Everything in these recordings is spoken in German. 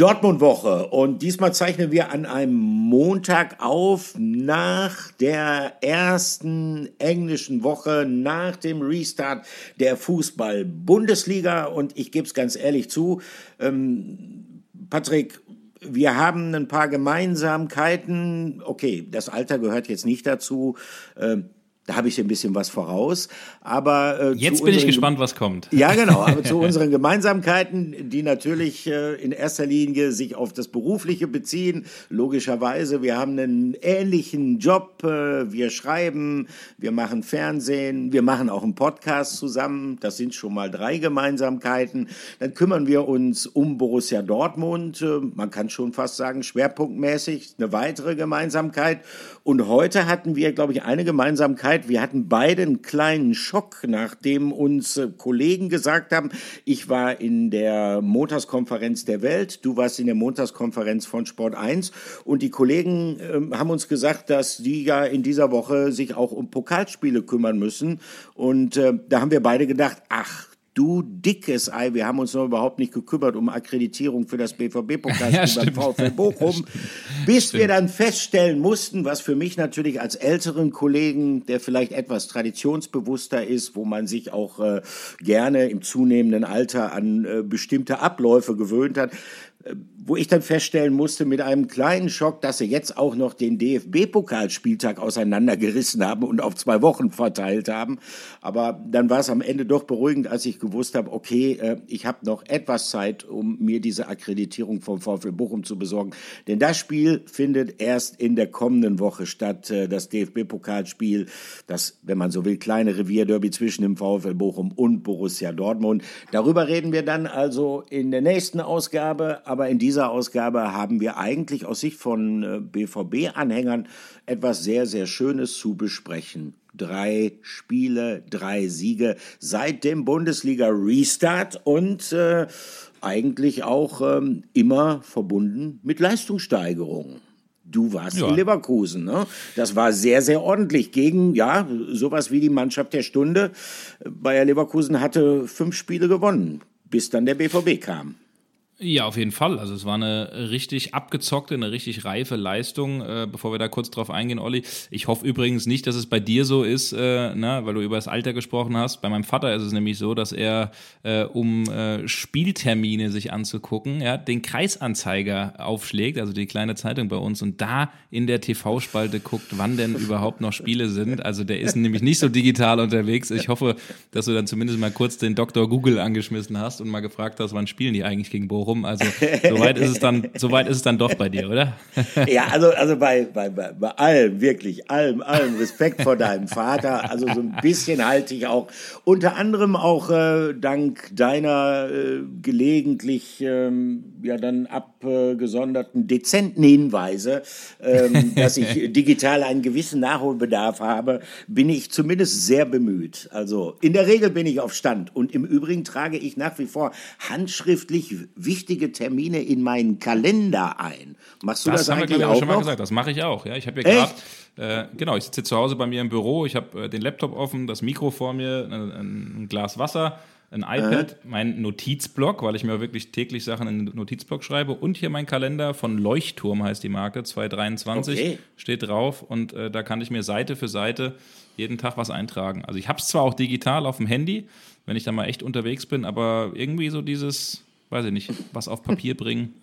Dortmund-Woche und diesmal zeichnen wir an einem Montag auf nach der ersten englischen Woche, nach dem Restart der Fußball-Bundesliga und ich gebe es ganz ehrlich zu, ähm, Patrick, wir haben ein paar Gemeinsamkeiten. Okay, das Alter gehört jetzt nicht dazu. Ähm, da habe ich ein bisschen was voraus. Aber äh, jetzt bin ich gespannt, was kommt. Ja, genau. Aber zu unseren Gemeinsamkeiten, die natürlich äh, in erster Linie sich auf das Berufliche beziehen. Logischerweise, wir haben einen ähnlichen Job. Äh, wir schreiben, wir machen Fernsehen, wir machen auch einen Podcast zusammen. Das sind schon mal drei Gemeinsamkeiten. Dann kümmern wir uns um Borussia Dortmund. Äh, man kann schon fast sagen, schwerpunktmäßig eine weitere Gemeinsamkeit. Und heute hatten wir, glaube ich, eine Gemeinsamkeit. Wir hatten beide einen kleinen Schock, nachdem uns äh, Kollegen gesagt haben, ich war in der Montagskonferenz der Welt, du warst in der Montagskonferenz von Sport 1 und die Kollegen äh, haben uns gesagt, dass die ja in dieser Woche sich auch um Pokalspiele kümmern müssen. Und äh, da haben wir beide gedacht, ach, Du dickes Ei, wir haben uns noch überhaupt nicht gekümmert um Akkreditierung für das BVB-Pokalspiel ja, beim VfL Bochum, bis stimmt. wir dann feststellen mussten, was für mich natürlich als älteren Kollegen, der vielleicht etwas traditionsbewusster ist, wo man sich auch äh, gerne im zunehmenden Alter an äh, bestimmte Abläufe gewöhnt hat, wo ich dann feststellen musste mit einem kleinen Schock, dass sie jetzt auch noch den DFB-Pokalspieltag auseinandergerissen haben und auf zwei Wochen verteilt haben. Aber dann war es am Ende doch beruhigend, als ich gewusst habe, okay, äh, ich habe noch etwas Zeit, um mir diese Akkreditierung vom VfL Bochum zu besorgen. Denn das Spiel findet erst in der kommenden Woche statt, äh, das DFB-Pokalspiel, das, wenn man so will, kleine Revierderby zwischen dem VfL Bochum und Borussia Dortmund. Darüber reden wir dann also in der nächsten Ausgabe aber in dieser Ausgabe haben wir eigentlich aus Sicht von BVB-Anhängern äh, etwas sehr, sehr Schönes zu besprechen. Drei Spiele, drei Siege seit dem Bundesliga-Restart und äh, eigentlich auch ähm, immer verbunden mit Leistungssteigerungen. Du warst ja. in Leverkusen, ne? Das war sehr, sehr ordentlich gegen, ja, sowas wie die Mannschaft der Stunde. Bayer Leverkusen hatte fünf Spiele gewonnen, bis dann der BVB kam. Ja, auf jeden Fall. Also es war eine richtig abgezockte, eine richtig reife Leistung. Äh, bevor wir da kurz drauf eingehen, Olli. Ich hoffe übrigens nicht, dass es bei dir so ist, äh, na, weil du über das Alter gesprochen hast. Bei meinem Vater ist es nämlich so, dass er, äh, um äh, Spieltermine sich anzugucken, ja, den Kreisanzeiger aufschlägt, also die kleine Zeitung bei uns, und da in der TV-Spalte guckt, wann denn überhaupt noch Spiele sind. Also der ist nämlich nicht so digital unterwegs. Ich hoffe, dass du dann zumindest mal kurz den Dr. Google angeschmissen hast und mal gefragt hast, wann spielen die eigentlich gegen Bochum rum. Also soweit ist es dann, soweit ist es dann doch bei dir, oder? ja, also, also bei, bei, bei, bei allem, wirklich, allem, allem Respekt vor deinem Vater. Also so ein bisschen halte ich auch, unter anderem auch äh, dank deiner äh, gelegentlich ähm, ja dann abgesonderten dezenten Hinweise, ähm, dass ich digital einen gewissen Nachholbedarf habe, bin ich zumindest sehr bemüht. Also in der Regel bin ich auf Stand und im Übrigen trage ich nach wie vor handschriftlich wichtige Termine in meinen Kalender ein. Machst du das, das eigentlich auch schon mal gesagt. Das mache ich auch. Ja, ich habe ja gerade äh, genau, ich sitze zu Hause bei mir im Büro, ich habe äh, den Laptop offen, das Mikro vor mir, ein, ein Glas Wasser, ein iPad, äh. mein Notizblock, weil ich mir wirklich täglich Sachen in den Notizblock schreibe und hier mein Kalender von Leuchtturm heißt die Marke, 223 okay. steht drauf und äh, da kann ich mir Seite für Seite jeden Tag was eintragen. Also ich habe es zwar auch digital auf dem Handy, wenn ich da mal echt unterwegs bin, aber irgendwie so dieses weiß ich nicht, was auf Papier bringen.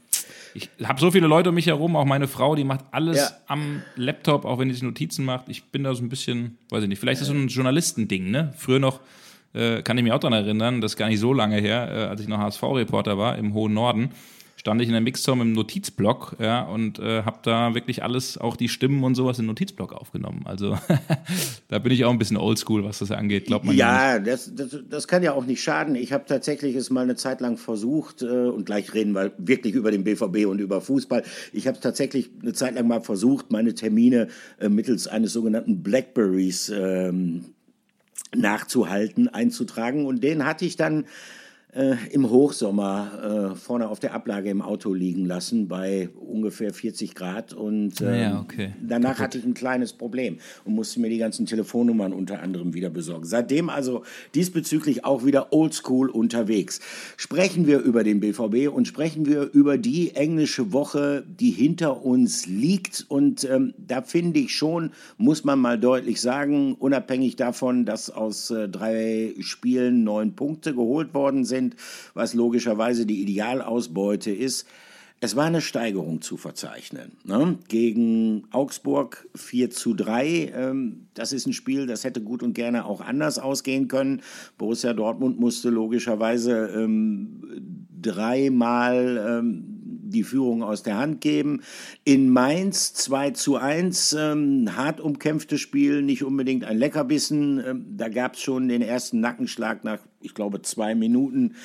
Ich habe so viele Leute um mich herum, auch meine Frau, die macht alles ja. am Laptop, auch wenn sie sich Notizen macht. Ich bin da so ein bisschen, weiß ich nicht, vielleicht ist das so ein Journalistending, ne? Früher noch, äh, kann ich mich auch daran erinnern, das ist gar nicht so lange her, äh, als ich noch HSV-Reporter war im hohen Norden stand ich in der Mixzone im Notizblock ja, und äh, habe da wirklich alles, auch die Stimmen und sowas, in den Notizblock aufgenommen. Also da bin ich auch ein bisschen oldschool, was das angeht, glaubt man ja. Ja, das, das, das, kann ja auch nicht schaden. Ich habe tatsächlich es mal eine Zeit lang versucht äh, und gleich reden wir wirklich über den BVB und über Fußball. Ich habe tatsächlich eine Zeit lang mal versucht, meine Termine äh, mittels eines sogenannten Blackberries ähm, nachzuhalten, einzutragen. Und den hatte ich dann im Hochsommer äh, vorne auf der Ablage im Auto liegen lassen bei ungefähr 40 Grad und ähm, ja, okay. danach Kaputt. hatte ich ein kleines Problem und musste mir die ganzen Telefonnummern unter anderem wieder besorgen. Seitdem also diesbezüglich auch wieder oldschool unterwegs. Sprechen wir über den BVB und sprechen wir über die englische Woche, die hinter uns liegt und ähm, da finde ich schon, muss man mal deutlich sagen, unabhängig davon, dass aus äh, drei Spielen neun Punkte geholt worden sind, was logischerweise die Idealausbeute ist. Es war eine Steigerung zu verzeichnen. Ne? Gegen Augsburg 4 zu 3. Ähm, das ist ein Spiel, das hätte gut und gerne auch anders ausgehen können. Borussia Dortmund musste logischerweise ähm, dreimal ähm, die Führung aus der Hand geben. In Mainz 2 zu 1, ähm, hart umkämpftes Spiel, nicht unbedingt ein Leckerbissen. Ähm, da gab es schon den ersten Nackenschlag nach, ich glaube, zwei Minuten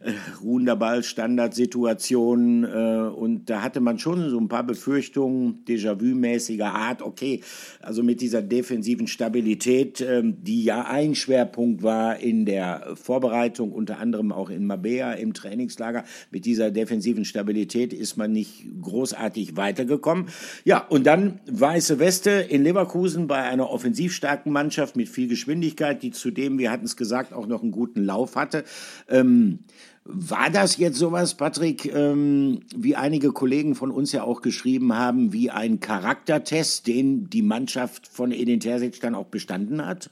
äh, ruhender Ball, Standardsituation äh, und da hatte man schon so ein paar Befürchtungen Déjà-vu-mäßiger Art. Okay, also mit dieser defensiven Stabilität, äh, die ja ein Schwerpunkt war in der Vorbereitung, unter anderem auch in Mabea im Trainingslager, mit dieser defensiven Stabilität ist man nicht großartig weitergekommen. Ja, und dann weiße Weste in Leverkusen bei einer offensiv starken Mannschaft mit viel Geschwindigkeit, die zudem, wir hatten es gesagt, auch noch einen guten Lauf hatte. Ähm, war das jetzt sowas, Patrick, ähm, wie einige Kollegen von uns ja auch geschrieben haben, wie ein Charaktertest, den die Mannschaft von Edin Terzic dann auch bestanden hat?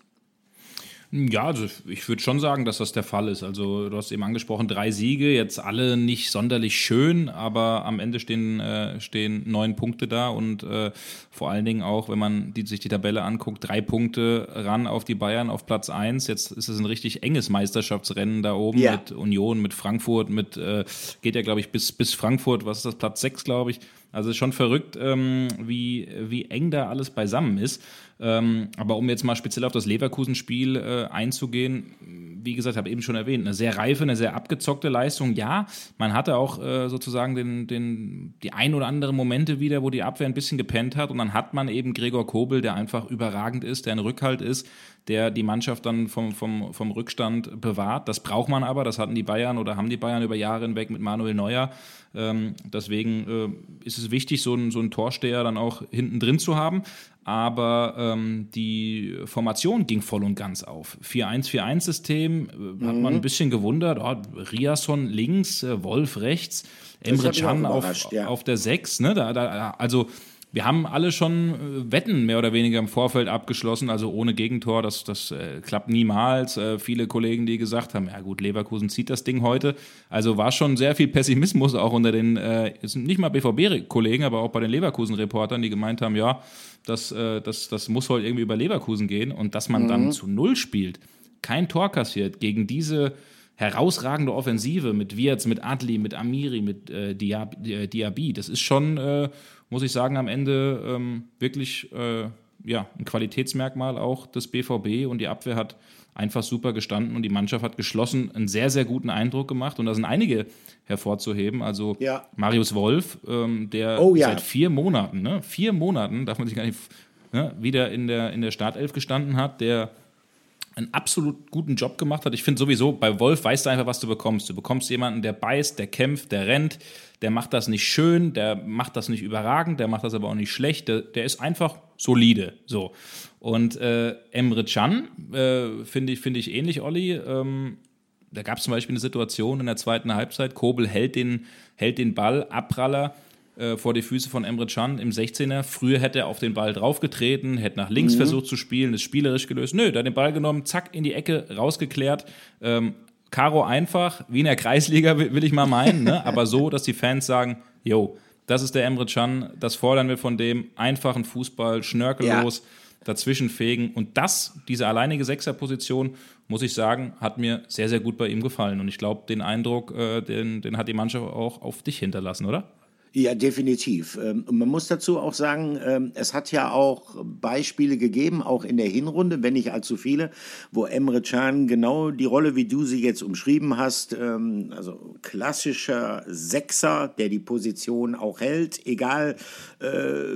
Ja, also ich würde schon sagen, dass das der Fall ist. Also du hast eben angesprochen, drei Siege, jetzt alle nicht sonderlich schön, aber am Ende stehen, äh, stehen neun Punkte da und äh, vor allen Dingen auch, wenn man die, sich die Tabelle anguckt, drei Punkte ran auf die Bayern auf Platz eins. Jetzt ist es ein richtig enges Meisterschaftsrennen da oben ja. mit Union, mit Frankfurt, mit äh, geht ja, glaube ich, bis, bis Frankfurt, was ist das, Platz sechs, glaube ich. Also ist schon verrückt, ähm, wie, wie eng da alles beisammen ist. Ähm, aber um jetzt mal speziell auf das Leverkusen-Spiel äh, einzugehen, wie gesagt, habe eben schon erwähnt, eine sehr reife, eine sehr abgezockte Leistung. Ja, man hatte auch äh, sozusagen den, den, die ein oder andere Momente wieder, wo die Abwehr ein bisschen gepennt hat. Und dann hat man eben Gregor Kobel, der einfach überragend ist, der ein Rückhalt ist, der die Mannschaft dann vom, vom, vom Rückstand bewahrt. Das braucht man aber, das hatten die Bayern oder haben die Bayern über Jahre hinweg mit Manuel Neuer. Ähm, deswegen äh, ist es wichtig, so einen, so einen Torsteher dann auch hinten drin zu haben aber ähm, die Formation ging voll und ganz auf. 4-1-4-1-System äh, hat man ein mhm. bisschen gewundert. Oh, Riasson links, äh, Wolf rechts, Emre Can auf, ja. auf der 6. Ne? Da, da, also wir haben alle schon äh, Wetten mehr oder weniger im Vorfeld abgeschlossen, also ohne Gegentor, das, das äh, klappt niemals. Äh, viele Kollegen, die gesagt haben, ja gut, Leverkusen zieht das Ding heute. Also war schon sehr viel Pessimismus auch unter den, äh, nicht mal BVB-Kollegen, aber auch bei den Leverkusen-Reportern, die gemeint haben, ja, das, äh, das, das muss heute irgendwie über Leverkusen gehen und dass man mhm. dann zu Null spielt, kein Tor kassiert gegen diese herausragende Offensive mit Wirtz, mit Adli, mit Amiri, mit äh, Diaby, Diaby. Das ist schon, äh, muss ich sagen, am Ende ähm, wirklich äh, ja, ein Qualitätsmerkmal auch des BVB und die Abwehr hat einfach super gestanden und die Mannschaft hat geschlossen einen sehr, sehr guten Eindruck gemacht und da sind einige hervorzuheben. Also ja. Marius Wolf, ähm, der oh, ja. seit vier Monaten, ne, vier Monaten, darf man sich gar nicht, ne, wieder in der, in der Startelf gestanden hat, der einen absolut guten Job gemacht hat. Ich finde sowieso, bei Wolf weißt du einfach, was du bekommst. Du bekommst jemanden, der beißt, der kämpft, der rennt, der macht das nicht schön, der macht das nicht überragend, der macht das aber auch nicht schlecht, der, der ist einfach solide. So. Und äh, Emre Can äh, finde ich, find ich ähnlich, Olli. Ähm, da gab es zum Beispiel eine Situation in der zweiten Halbzeit, Kobel hält den, hält den Ball, Abpraller äh, vor die Füße von Emre Can im 16er. Früher hätte er auf den Ball draufgetreten, hätte nach links mhm. versucht zu spielen, ist spielerisch gelöst. Nö, da den Ball genommen, zack, in die Ecke, rausgeklärt. Ähm, Karo einfach, wie in der Kreisliga, will, will ich mal meinen, ne? aber so, dass die Fans sagen, yo, das ist der Emre Can, das fordern wir von dem, einfachen Fußball, schnörkellos, ja. dazwischen fegen und das, diese alleinige Sechserposition, muss ich sagen, hat mir sehr, sehr gut bei ihm gefallen und ich glaube, den Eindruck, äh, den, den hat die Mannschaft auch auf dich hinterlassen, oder? Ja, definitiv. Ähm, und man muss dazu auch sagen, ähm, es hat ja auch Beispiele gegeben, auch in der Hinrunde, wenn nicht allzu viele, wo Emre Can genau die Rolle, wie du sie jetzt umschrieben hast, ähm, also klassischer Sechser, der die Position auch hält, egal äh,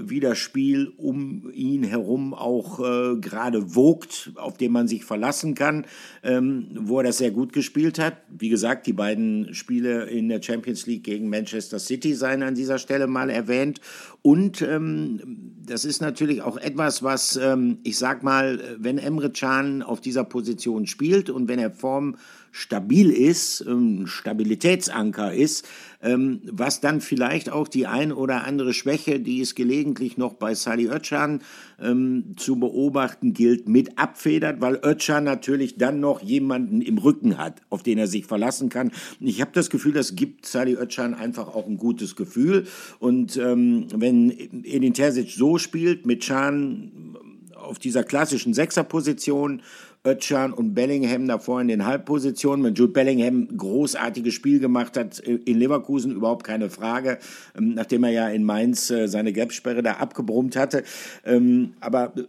wie das Spiel um ihn herum auch äh, gerade wogt, auf den man sich verlassen kann, wo er das sehr gut gespielt hat. Wie gesagt, die beiden Spiele in der Champions League gegen Manchester City seien an dieser dieser Stelle mal erwähnt. Und ähm, das ist natürlich auch etwas, was, ähm, ich sag mal, wenn Emre Can auf dieser Position spielt und wenn er Form stabil ist, ähm, Stabilitätsanker ist, ähm, was dann vielleicht auch die ein oder andere Schwäche, die es gelegentlich noch bei Sali Özcan ähm, zu beobachten gilt, mit abfedert, weil Özcan natürlich dann noch jemanden im Rücken hat, auf den er sich verlassen kann. Ich habe das Gefühl, das gibt Sali Özcan einfach auch ein gutes Gefühl. Und wenn Edin Terzic so spielt, mit Can auf dieser klassischen Sechserposition, Özcan und Bellingham davor in den Halbpositionen. Wenn Jude Bellingham großartiges Spiel gemacht hat in Leverkusen, überhaupt keine Frage, ähm, nachdem er ja in Mainz äh, seine Gelbsperre da abgebrummt hatte. Ähm, aber äh,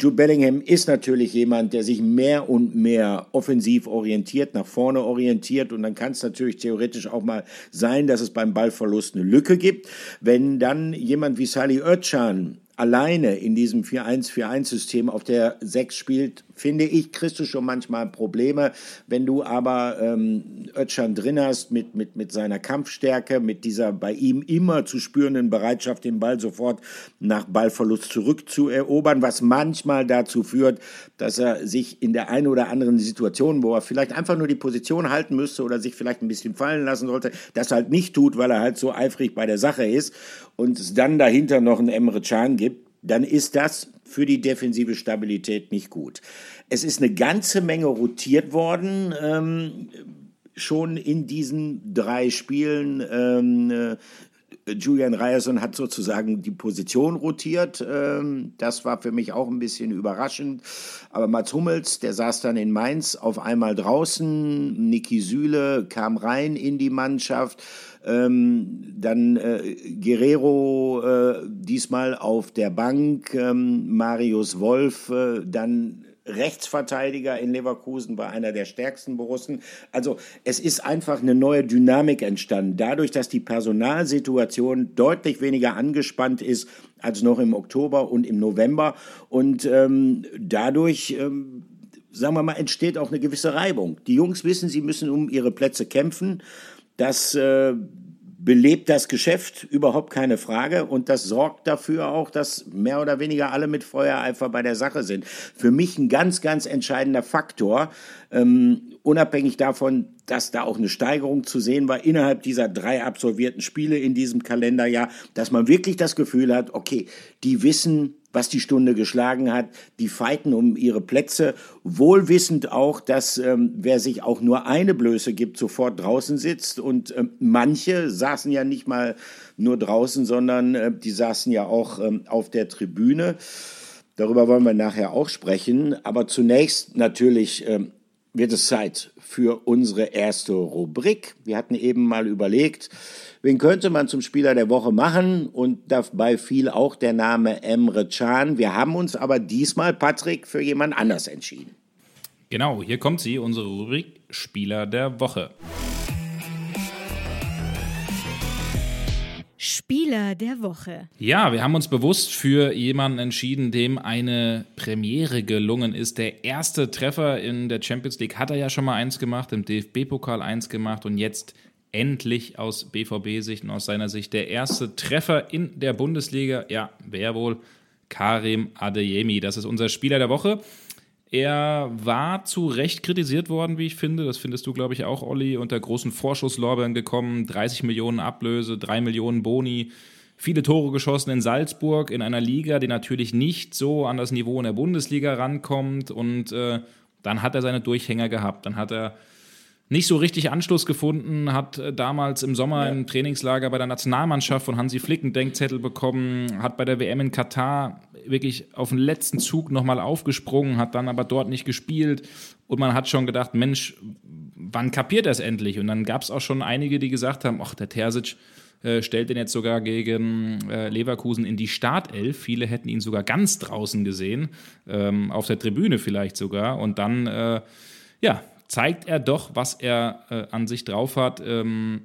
Jude Bellingham ist natürlich jemand, der sich mehr und mehr offensiv orientiert, nach vorne orientiert und dann kann es natürlich theoretisch auch mal sein, dass es beim Ballverlust eine Lücke gibt. Wenn dann jemand wie Sali Özcan alleine in diesem 4-1-4-1-System auf der 6 spielt, finde ich, kriegst du schon manchmal Probleme. Wenn du aber ähm, Özcan drin hast mit, mit, mit seiner Kampfstärke, mit dieser bei ihm immer zu spürenden Bereitschaft, den Ball sofort nach Ballverlust zurückzuerobern, was manchmal dazu führt, dass er sich in der einen oder anderen Situation, wo er vielleicht einfach nur die Position halten müsste oder sich vielleicht ein bisschen fallen lassen sollte, das halt nicht tut, weil er halt so eifrig bei der Sache ist und es dann dahinter noch einen Emre Can gibt, dann ist das für die defensive Stabilität nicht gut. Es ist eine ganze Menge rotiert worden, ähm, schon in diesen drei Spielen. Ähm, äh, Julian Ryerson hat sozusagen die Position rotiert. Ähm, das war für mich auch ein bisschen überraschend. Aber Mats Hummels, der saß dann in Mainz auf einmal draußen. Niki Süle kam rein in die Mannschaft. Ähm, dann äh, Guerrero äh, diesmal auf der Bank, ähm, Marius Wolf, äh, dann Rechtsverteidiger in Leverkusen war einer der stärksten Borussen. Also es ist einfach eine neue Dynamik entstanden. Dadurch, dass die Personalsituation deutlich weniger angespannt ist als noch im Oktober und im November. Und ähm, dadurch ähm, sagen wir mal, entsteht auch eine gewisse Reibung. Die Jungs wissen, sie müssen um ihre Plätze kämpfen. Das äh, belebt das Geschäft, überhaupt keine Frage. Und das sorgt dafür auch, dass mehr oder weniger alle mit Feuereifer bei der Sache sind. Für mich ein ganz, ganz entscheidender Faktor, ähm, unabhängig davon, dass da auch eine Steigerung zu sehen war innerhalb dieser drei absolvierten Spiele in diesem Kalenderjahr, dass man wirklich das Gefühl hat, okay, die wissen, was die Stunde geschlagen hat. Die fighten um ihre Plätze, wohlwissend auch, dass ähm, wer sich auch nur eine Blöße gibt, sofort draußen sitzt. Und ähm, manche saßen ja nicht mal nur draußen, sondern äh, die saßen ja auch ähm, auf der Tribüne. Darüber wollen wir nachher auch sprechen. Aber zunächst natürlich ähm, wird es Zeit für unsere erste Rubrik. Wir hatten eben mal überlegt, Wen könnte man zum Spieler der Woche machen? Und dabei fiel auch der Name Emre Can. Wir haben uns aber diesmal, Patrick, für jemand anders entschieden. Genau, hier kommt sie, unsere Rubrik Spieler der Woche. Spieler der Woche. Ja, wir haben uns bewusst für jemanden entschieden, dem eine Premiere gelungen ist. Der erste Treffer in der Champions League hat er ja schon mal eins gemacht, im DFB-Pokal eins gemacht und jetzt endlich aus BVB-Sicht und aus seiner Sicht der erste Treffer in der Bundesliga. Ja, wer wohl? Karim Adeyemi. Das ist unser Spieler der Woche. Er war zu Recht kritisiert worden, wie ich finde. Das findest du, glaube ich, auch, Olli. Unter großen Vorschusslorbeeren gekommen. 30 Millionen Ablöse, 3 Millionen Boni. Viele Tore geschossen in Salzburg, in einer Liga, die natürlich nicht so an das Niveau in der Bundesliga rankommt. Und äh, dann hat er seine Durchhänger gehabt. Dann hat er nicht so richtig Anschluss gefunden, hat äh, damals im Sommer ja. im Trainingslager bei der Nationalmannschaft von Hansi Flick einen Denkzettel bekommen, hat bei der WM in Katar wirklich auf den letzten Zug nochmal aufgesprungen, hat dann aber dort nicht gespielt und man hat schon gedacht, Mensch, wann kapiert er es endlich? Und dann gab es auch schon einige, die gesagt haben, ach, der Terzic äh, stellt den jetzt sogar gegen äh, Leverkusen in die Startelf. Viele hätten ihn sogar ganz draußen gesehen, ähm, auf der Tribüne vielleicht sogar. Und dann, äh, ja, zeigt er doch, was er äh, an sich drauf hat. Ähm,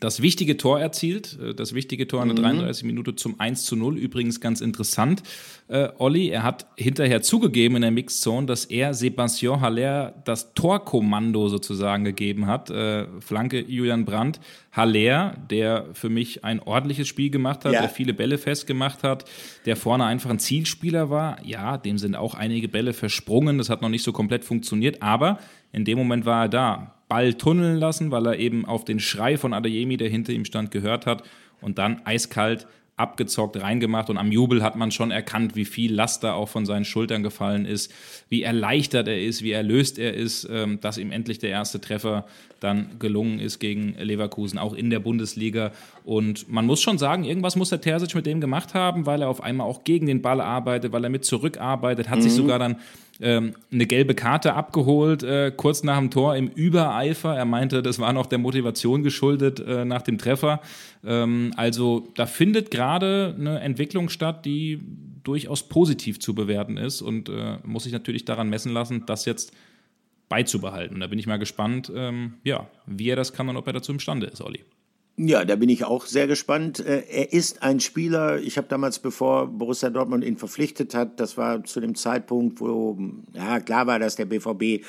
das wichtige Tor erzielt, äh, das wichtige Tor in der 33 mhm. Minute zum 1 zu 0. Übrigens ganz interessant, äh, Olli, er hat hinterher zugegeben in der Mixzone, dass er Sebastian Haller das Torkommando sozusagen gegeben hat. Äh, Flanke Julian Brandt. Haller, der für mich ein ordentliches Spiel gemacht hat, ja. der viele Bälle festgemacht hat, der vorne einfach ein Zielspieler war. Ja, dem sind auch einige Bälle versprungen, das hat noch nicht so komplett funktioniert, aber in dem Moment war er da Ball tunneln lassen, weil er eben auf den Schrei von Adeyemi, der hinter ihm stand, gehört hat und dann eiskalt abgezockt reingemacht und am Jubel hat man schon erkannt, wie viel Laster auch von seinen Schultern gefallen ist, wie erleichtert er ist, wie erlöst er ist, ähm, dass ihm endlich der erste Treffer dann gelungen ist gegen Leverkusen, auch in der Bundesliga. Und man muss schon sagen, irgendwas muss der Terzic mit dem gemacht haben, weil er auf einmal auch gegen den Ball arbeitet, weil er mit zurückarbeitet, hat mhm. sich sogar dann ähm, eine gelbe Karte abgeholt, äh, kurz nach dem Tor im Übereifer. Er meinte, das war noch der Motivation geschuldet äh, nach dem Treffer. Ähm, also da findet gerade eine Entwicklung statt, die durchaus positiv zu bewerten ist und äh, muss sich natürlich daran messen lassen, das jetzt beizubehalten. Da bin ich mal gespannt, ähm, ja, wie er das kann und ob er dazu imstande ist, Olli. Ja, da bin ich auch sehr gespannt. Äh, er ist ein Spieler, ich habe damals, bevor Borussia Dortmund ihn verpflichtet hat, das war zu dem Zeitpunkt, wo ja klar war, dass der BVB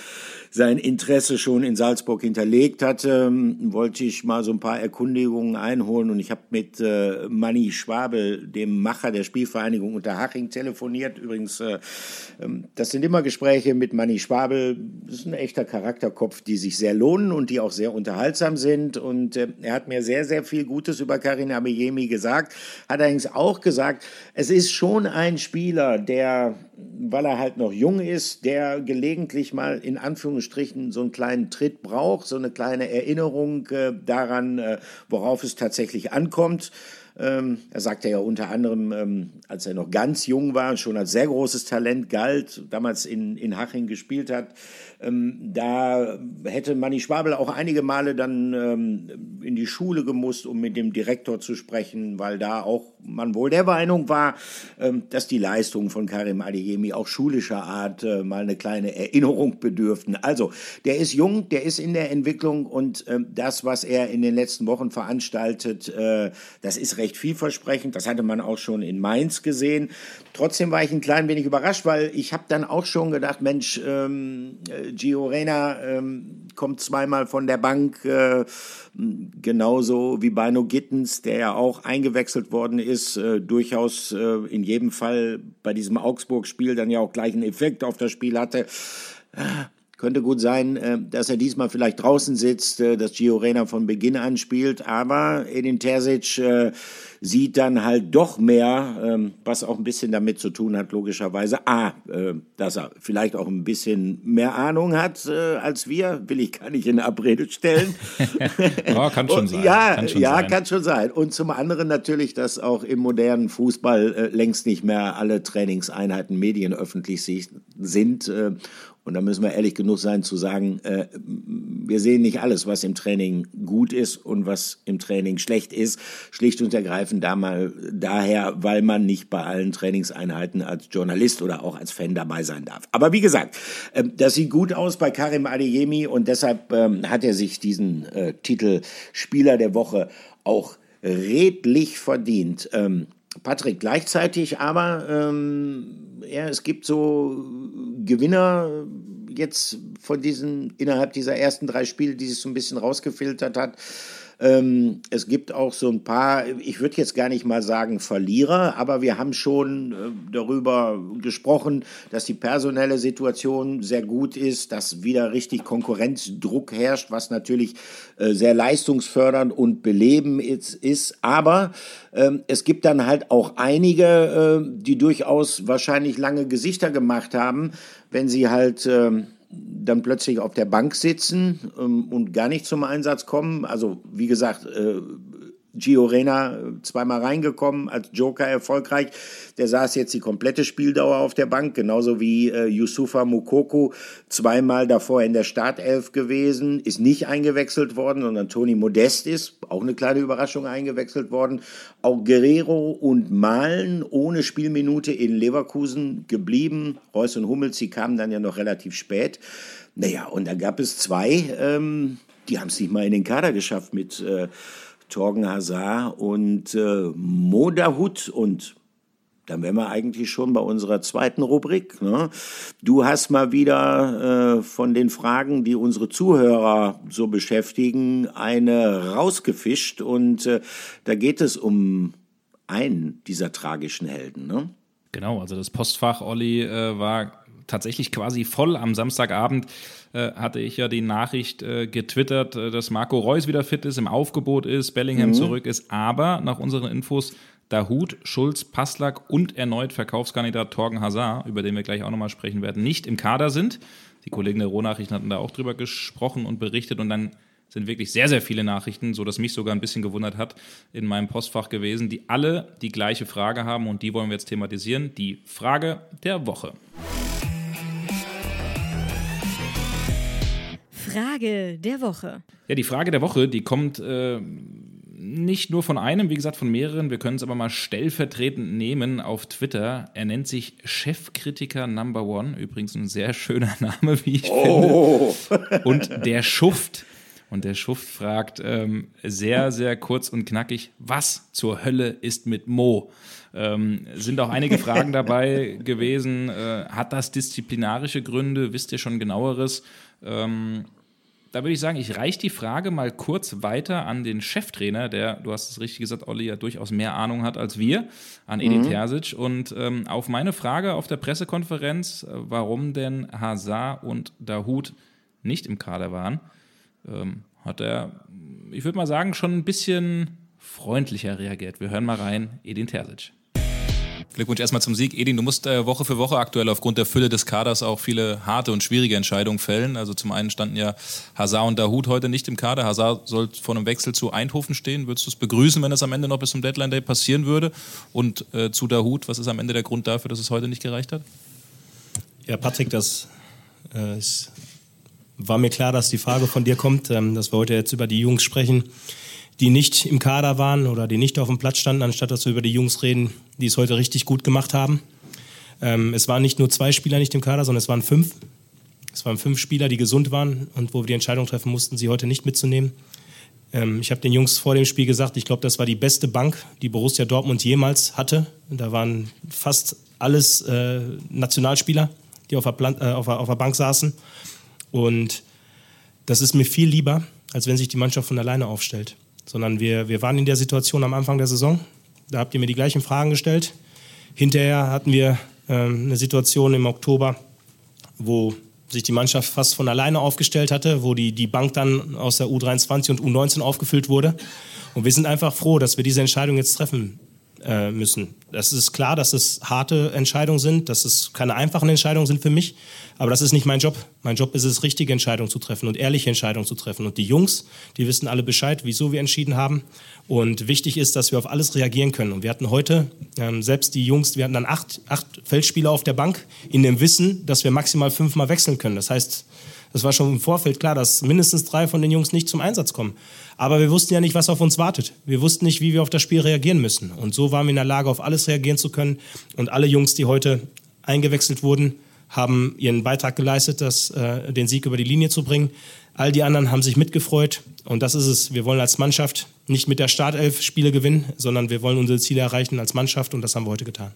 sein Interesse schon in Salzburg hinterlegt hatte, wollte ich mal so ein paar Erkundigungen einholen und ich habe mit äh, Manni Schwabel, dem Macher der Spielvereinigung Unterhaching, telefoniert. Übrigens, äh, ähm, das sind immer Gespräche mit Manni Schwabel. Das ist ein echter Charakterkopf, die sich sehr lohnen und die auch sehr unterhaltsam sind und äh, er hat mir sehr sehr, sehr viel Gutes über Karin Abiyemi gesagt. Hat allerdings auch gesagt, es ist schon ein Spieler, der, weil er halt noch jung ist, der gelegentlich mal in Anführungsstrichen so einen kleinen Tritt braucht, so eine kleine Erinnerung äh, daran, äh, worauf es tatsächlich ankommt. Ähm, er sagte ja unter anderem, ähm, als er noch ganz jung war, schon als sehr großes Talent galt, damals in, in Haching gespielt hat, ähm, da hätte Manni Schwabel auch einige Male dann ähm, in die Schule gemusst, um mit dem Direktor zu sprechen, weil da auch man wohl der Meinung war, ähm, dass die Leistungen von Karim Adeyemi auch schulischer Art äh, mal eine kleine Erinnerung bedürften. Also, der ist jung, der ist in der Entwicklung und ähm, das, was er in den letzten Wochen veranstaltet, äh, das ist recht vielversprechend. Das hatte man auch schon in Mainz gesehen. Trotzdem war ich ein klein wenig überrascht, weil ich habe dann auch schon gedacht, Mensch, ähm, äh, Gio Reyna ähm, kommt zweimal von der Bank, äh, genauso wie Bino Gittens, der ja auch eingewechselt worden ist, äh, durchaus äh, in jedem Fall bei diesem Augsburg-Spiel dann ja auch gleich einen Effekt auf das Spiel hatte. Könnte gut sein, äh, dass er diesmal vielleicht draußen sitzt, äh, dass Gio Reyna von Beginn an spielt, aber Edin Terzic äh, sieht dann halt doch mehr, ähm, was auch ein bisschen damit zu tun hat, logischerweise. A, dass er vielleicht auch ein bisschen mehr Ahnung hat als wir, will ich gar nicht in Abrede stellen. ja, kann schon sein. Ja, kann schon, ja sein. kann schon sein. Und zum anderen natürlich, dass auch im modernen Fußball längst nicht mehr alle Trainingseinheiten medienöffentlich sind und da müssen wir ehrlich genug sein zu sagen, äh, wir sehen nicht alles, was im Training gut ist und was im Training schlecht ist. Schlicht und ergreifend da mal, daher, weil man nicht bei allen Trainingseinheiten als Journalist oder auch als Fan dabei sein darf. Aber wie gesagt, äh, das sieht gut aus bei Karim Adeyemi und deshalb ähm, hat er sich diesen äh, Titel Spieler der Woche auch redlich verdient. Ähm, Patrick, gleichzeitig aber, ähm, ja, es gibt so Gewinner jetzt von diesen, innerhalb dieser ersten drei Spiele, die sich so ein bisschen rausgefiltert hat. Ähm, es gibt auch so ein paar, ich würde jetzt gar nicht mal sagen Verlierer, aber wir haben schon äh, darüber gesprochen, dass die personelle Situation sehr gut ist, dass wieder richtig Konkurrenzdruck herrscht, was natürlich äh, sehr leistungsfördernd und beleben ist. ist. Aber ähm, es gibt dann halt auch einige, äh, die durchaus wahrscheinlich lange Gesichter gemacht haben, wenn sie halt ähm, dann plötzlich auf der Bank sitzen ähm, und gar nicht zum Einsatz kommen. Also wie gesagt, äh, Gio Reyna äh, zweimal reingekommen, als Joker erfolgreich. Der saß jetzt die komplette Spieldauer auf der Bank, genauso wie äh, Yusufa Mukoko zweimal davor in der Startelf gewesen, ist nicht eingewechselt worden, sondern Toni Modest ist, auch eine kleine Überraschung, eingewechselt worden. Auch Guerrero und Malen ohne Spielminute in Leverkusen geblieben. Reus und Hummels, die kamen dann ja noch relativ spät. Naja, und da gab es zwei, ähm, die haben es nicht mal in den Kader geschafft mit... Äh, Torgen Hazard und äh, Modahut und dann wären wir eigentlich schon bei unserer zweiten Rubrik. Ne? Du hast mal wieder äh, von den Fragen, die unsere Zuhörer so beschäftigen, eine rausgefischt und äh, da geht es um einen dieser tragischen Helden. Ne? Genau, also das Postfach, Olli, äh, war tatsächlich quasi voll. Am Samstagabend äh, hatte ich ja die Nachricht äh, getwittert, äh, dass Marco Reus wieder fit ist, im Aufgebot ist, Bellingham mhm. zurück ist, aber nach unseren Infos Dahut, Schulz, Passlack und erneut Verkaufskandidat Torgen Hazard, über den wir gleich auch nochmal sprechen werden, nicht im Kader sind. Die Kollegen der Rohnachrichten hatten da auch drüber gesprochen und berichtet und dann sind wirklich sehr, sehr viele Nachrichten, so dass mich sogar ein bisschen gewundert hat, in meinem Postfach gewesen, die alle die gleiche Frage haben und die wollen wir jetzt thematisieren. Die Frage der Woche. Frage der Woche. Ja, die Frage der Woche, die kommt äh, nicht nur von einem, wie gesagt, von mehreren. Wir können es aber mal stellvertretend nehmen auf Twitter. Er nennt sich Chefkritiker Number One. Übrigens ein sehr schöner Name, wie ich oh. finde. Und der Schuft. Und der Schuft fragt ähm, sehr, sehr kurz und knackig, was zur Hölle ist mit Mo? Ähm, sind auch einige Fragen dabei gewesen. Äh, hat das disziplinarische Gründe? Wisst ihr schon genaueres? Ähm, da würde ich sagen, ich reiche die Frage mal kurz weiter an den Cheftrainer, der, du hast es richtig gesagt, Olli, ja durchaus mehr Ahnung hat als wir, an Edin mhm. Terzic. Und ähm, auf meine Frage auf der Pressekonferenz, äh, warum denn Hazard und Dahut nicht im Kader waren, ähm, hat er, ich würde mal sagen, schon ein bisschen freundlicher reagiert. Wir hören mal rein, Edin Terzic. Glückwunsch erstmal zum Sieg. Edin, du musst äh, Woche für Woche aktuell aufgrund der Fülle des Kaders auch viele harte und schwierige Entscheidungen fällen. Also zum einen standen ja Hazard und Dahut heute nicht im Kader. Hazard soll vor einem Wechsel zu Eindhoven stehen. Würdest du es begrüßen, wenn das am Ende noch bis zum Deadline Day passieren würde? Und äh, zu Dahut, was ist am Ende der Grund dafür, dass es heute nicht gereicht hat? Ja, Patrick, das äh, ist, war mir klar, dass die Frage von dir kommt, ähm, dass wir heute jetzt über die Jungs sprechen die nicht im Kader waren oder die nicht auf dem Platz standen, anstatt dass wir über die Jungs reden, die es heute richtig gut gemacht haben. Ähm, es waren nicht nur zwei Spieler nicht im Kader, sondern es waren fünf. Es waren fünf Spieler, die gesund waren und wo wir die Entscheidung treffen mussten, sie heute nicht mitzunehmen. Ähm, ich habe den Jungs vor dem Spiel gesagt, ich glaube, das war die beste Bank, die Borussia Dortmund jemals hatte. Da waren fast alles äh, Nationalspieler, die auf der, Plan äh, auf, der, auf der Bank saßen. Und das ist mir viel lieber, als wenn sich die Mannschaft von alleine aufstellt sondern wir, wir waren in der Situation am Anfang der Saison. Da habt ihr mir die gleichen Fragen gestellt. Hinterher hatten wir ähm, eine Situation im Oktober, wo sich die Mannschaft fast von alleine aufgestellt hatte, wo die, die Bank dann aus der U23 und U19 aufgefüllt wurde. Und wir sind einfach froh, dass wir diese Entscheidung jetzt treffen äh, müssen. Das ist klar, dass es harte Entscheidungen sind, dass es keine einfachen Entscheidungen sind für mich, aber das ist nicht mein Job. Mein Job ist es, richtige Entscheidungen zu treffen und ehrliche Entscheidungen zu treffen. Und die Jungs, die wissen alle Bescheid, wieso wir entschieden haben. Und wichtig ist, dass wir auf alles reagieren können. Und wir hatten heute, ähm, selbst die Jungs, wir hatten dann acht, acht Feldspieler auf der Bank, in dem Wissen, dass wir maximal fünfmal wechseln können. Das heißt, das war schon im Vorfeld klar, dass mindestens drei von den Jungs nicht zum Einsatz kommen. Aber wir wussten ja nicht, was auf uns wartet. Wir wussten nicht, wie wir auf das Spiel reagieren müssen. Und so waren wir in der Lage, auf alles reagieren zu können. Und alle Jungs, die heute eingewechselt wurden, haben ihren Beitrag geleistet, das, äh, den Sieg über die Linie zu bringen. All die anderen haben sich mitgefreut. Und das ist es. Wir wollen als Mannschaft nicht mit der Startelf Spiele gewinnen, sondern wir wollen unsere Ziele erreichen als Mannschaft. Und das haben wir heute getan.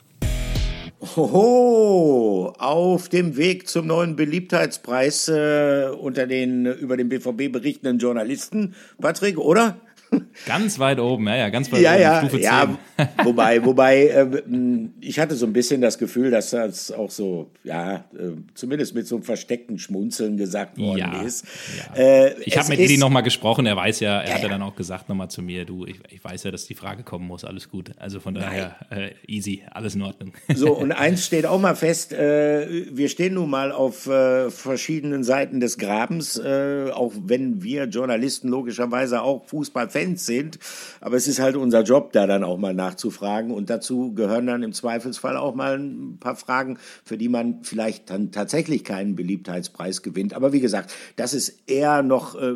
Hoho, auf dem Weg zum neuen Beliebtheitspreis äh, unter den über den BVB berichtenden Journalisten, Patrick, oder? Ganz weit oben, ja, ja, ganz weit ja, oben, ja, Stufe 10. Ja, wobei, wobei, äh, ich hatte so ein bisschen das Gefühl, dass das auch so, ja, äh, zumindest mit so einem versteckten Schmunzeln gesagt worden ja, ist. Ja. Äh, ich habe mit Edi nochmal gesprochen, er weiß ja, er ja, hat ja dann auch gesagt nochmal zu mir, du, ich, ich, weiß ja, dass die Frage kommen muss, alles gut. Also von daher, äh, easy, alles in Ordnung. So, und eins steht auch mal fest, äh, wir stehen nun mal auf äh, verschiedenen Seiten des Grabens, auch wenn wir Journalisten logischerweise auch Fußballfans Fans sind. Aber es ist halt unser Job, da dann auch mal nachzufragen. Und dazu gehören dann im Zweifelsfall auch mal ein paar Fragen, für die man vielleicht dann tatsächlich keinen Beliebtheitspreis gewinnt. Aber wie gesagt, das ist eher noch äh,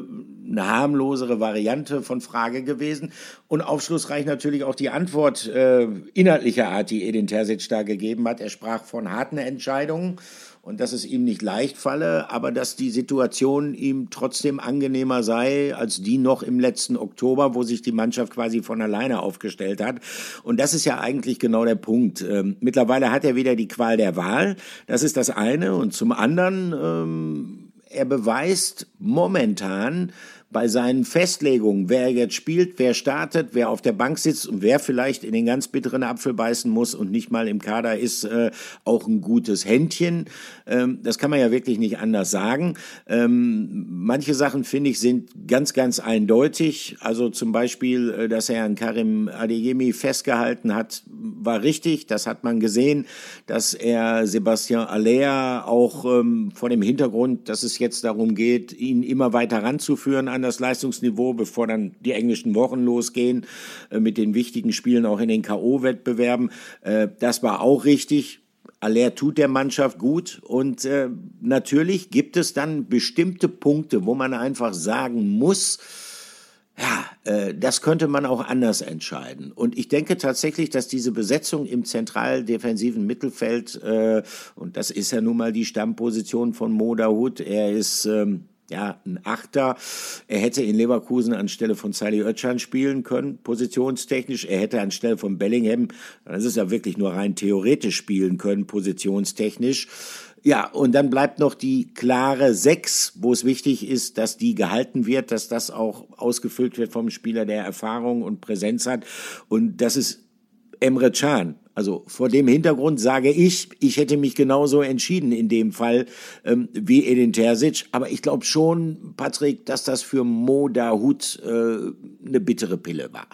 eine harmlosere Variante von Frage gewesen. Und aufschlussreich natürlich auch die Antwort äh, inhaltlicher Art, die Edin Terzic da gegeben hat. Er sprach von harten Entscheidungen und dass es ihm nicht leicht falle, aber dass die Situation ihm trotzdem angenehmer sei als die noch im letzten Oktober, wo sich die Mannschaft quasi von alleine aufgestellt hat. Und das ist ja eigentlich genau der Punkt. Ähm, mittlerweile hat er wieder die Qual der Wahl. Das ist das eine. Und zum anderen, ähm, er beweist momentan, bei seinen Festlegungen, wer jetzt spielt, wer startet, wer auf der Bank sitzt und wer vielleicht in den ganz bitteren Apfel beißen muss und nicht mal im Kader ist, äh, auch ein gutes Händchen. Ähm, das kann man ja wirklich nicht anders sagen. Ähm, manche Sachen, finde ich, sind ganz, ganz eindeutig. Also zum Beispiel, äh, dass er an Karim Adeyemi festgehalten hat, war richtig. Das hat man gesehen, dass er Sebastian Aller auch ähm, vor dem Hintergrund, dass es jetzt darum geht, ihn immer weiter ranzuführen an das Leistungsniveau, bevor dann die englischen Wochen losgehen äh, mit den wichtigen Spielen auch in den K.O.-Wettbewerben. Äh, das war auch richtig. Aller tut der Mannschaft gut und äh, natürlich gibt es dann bestimmte Punkte, wo man einfach sagen muss, ja, das könnte man auch anders entscheiden. Und ich denke tatsächlich, dass diese Besetzung im zentral-defensiven Mittelfeld, und das ist ja nun mal die Stammposition von Moda Hut, er ist ähm, ja, ein Achter. Er hätte in Leverkusen anstelle von Sally Oetschan spielen können, positionstechnisch. Er hätte anstelle von Bellingham, das ist ja wirklich nur rein theoretisch spielen können, positionstechnisch. Ja, und dann bleibt noch die klare Sechs, wo es wichtig ist, dass die gehalten wird, dass das auch ausgefüllt wird vom Spieler, der Erfahrung und Präsenz hat. Und das ist Emre Can. Also vor dem Hintergrund sage ich, ich hätte mich genauso entschieden in dem Fall ähm, wie Edin Terzic. Aber ich glaube schon, Patrick, dass das für Mo Dahut äh, eine bittere Pille war.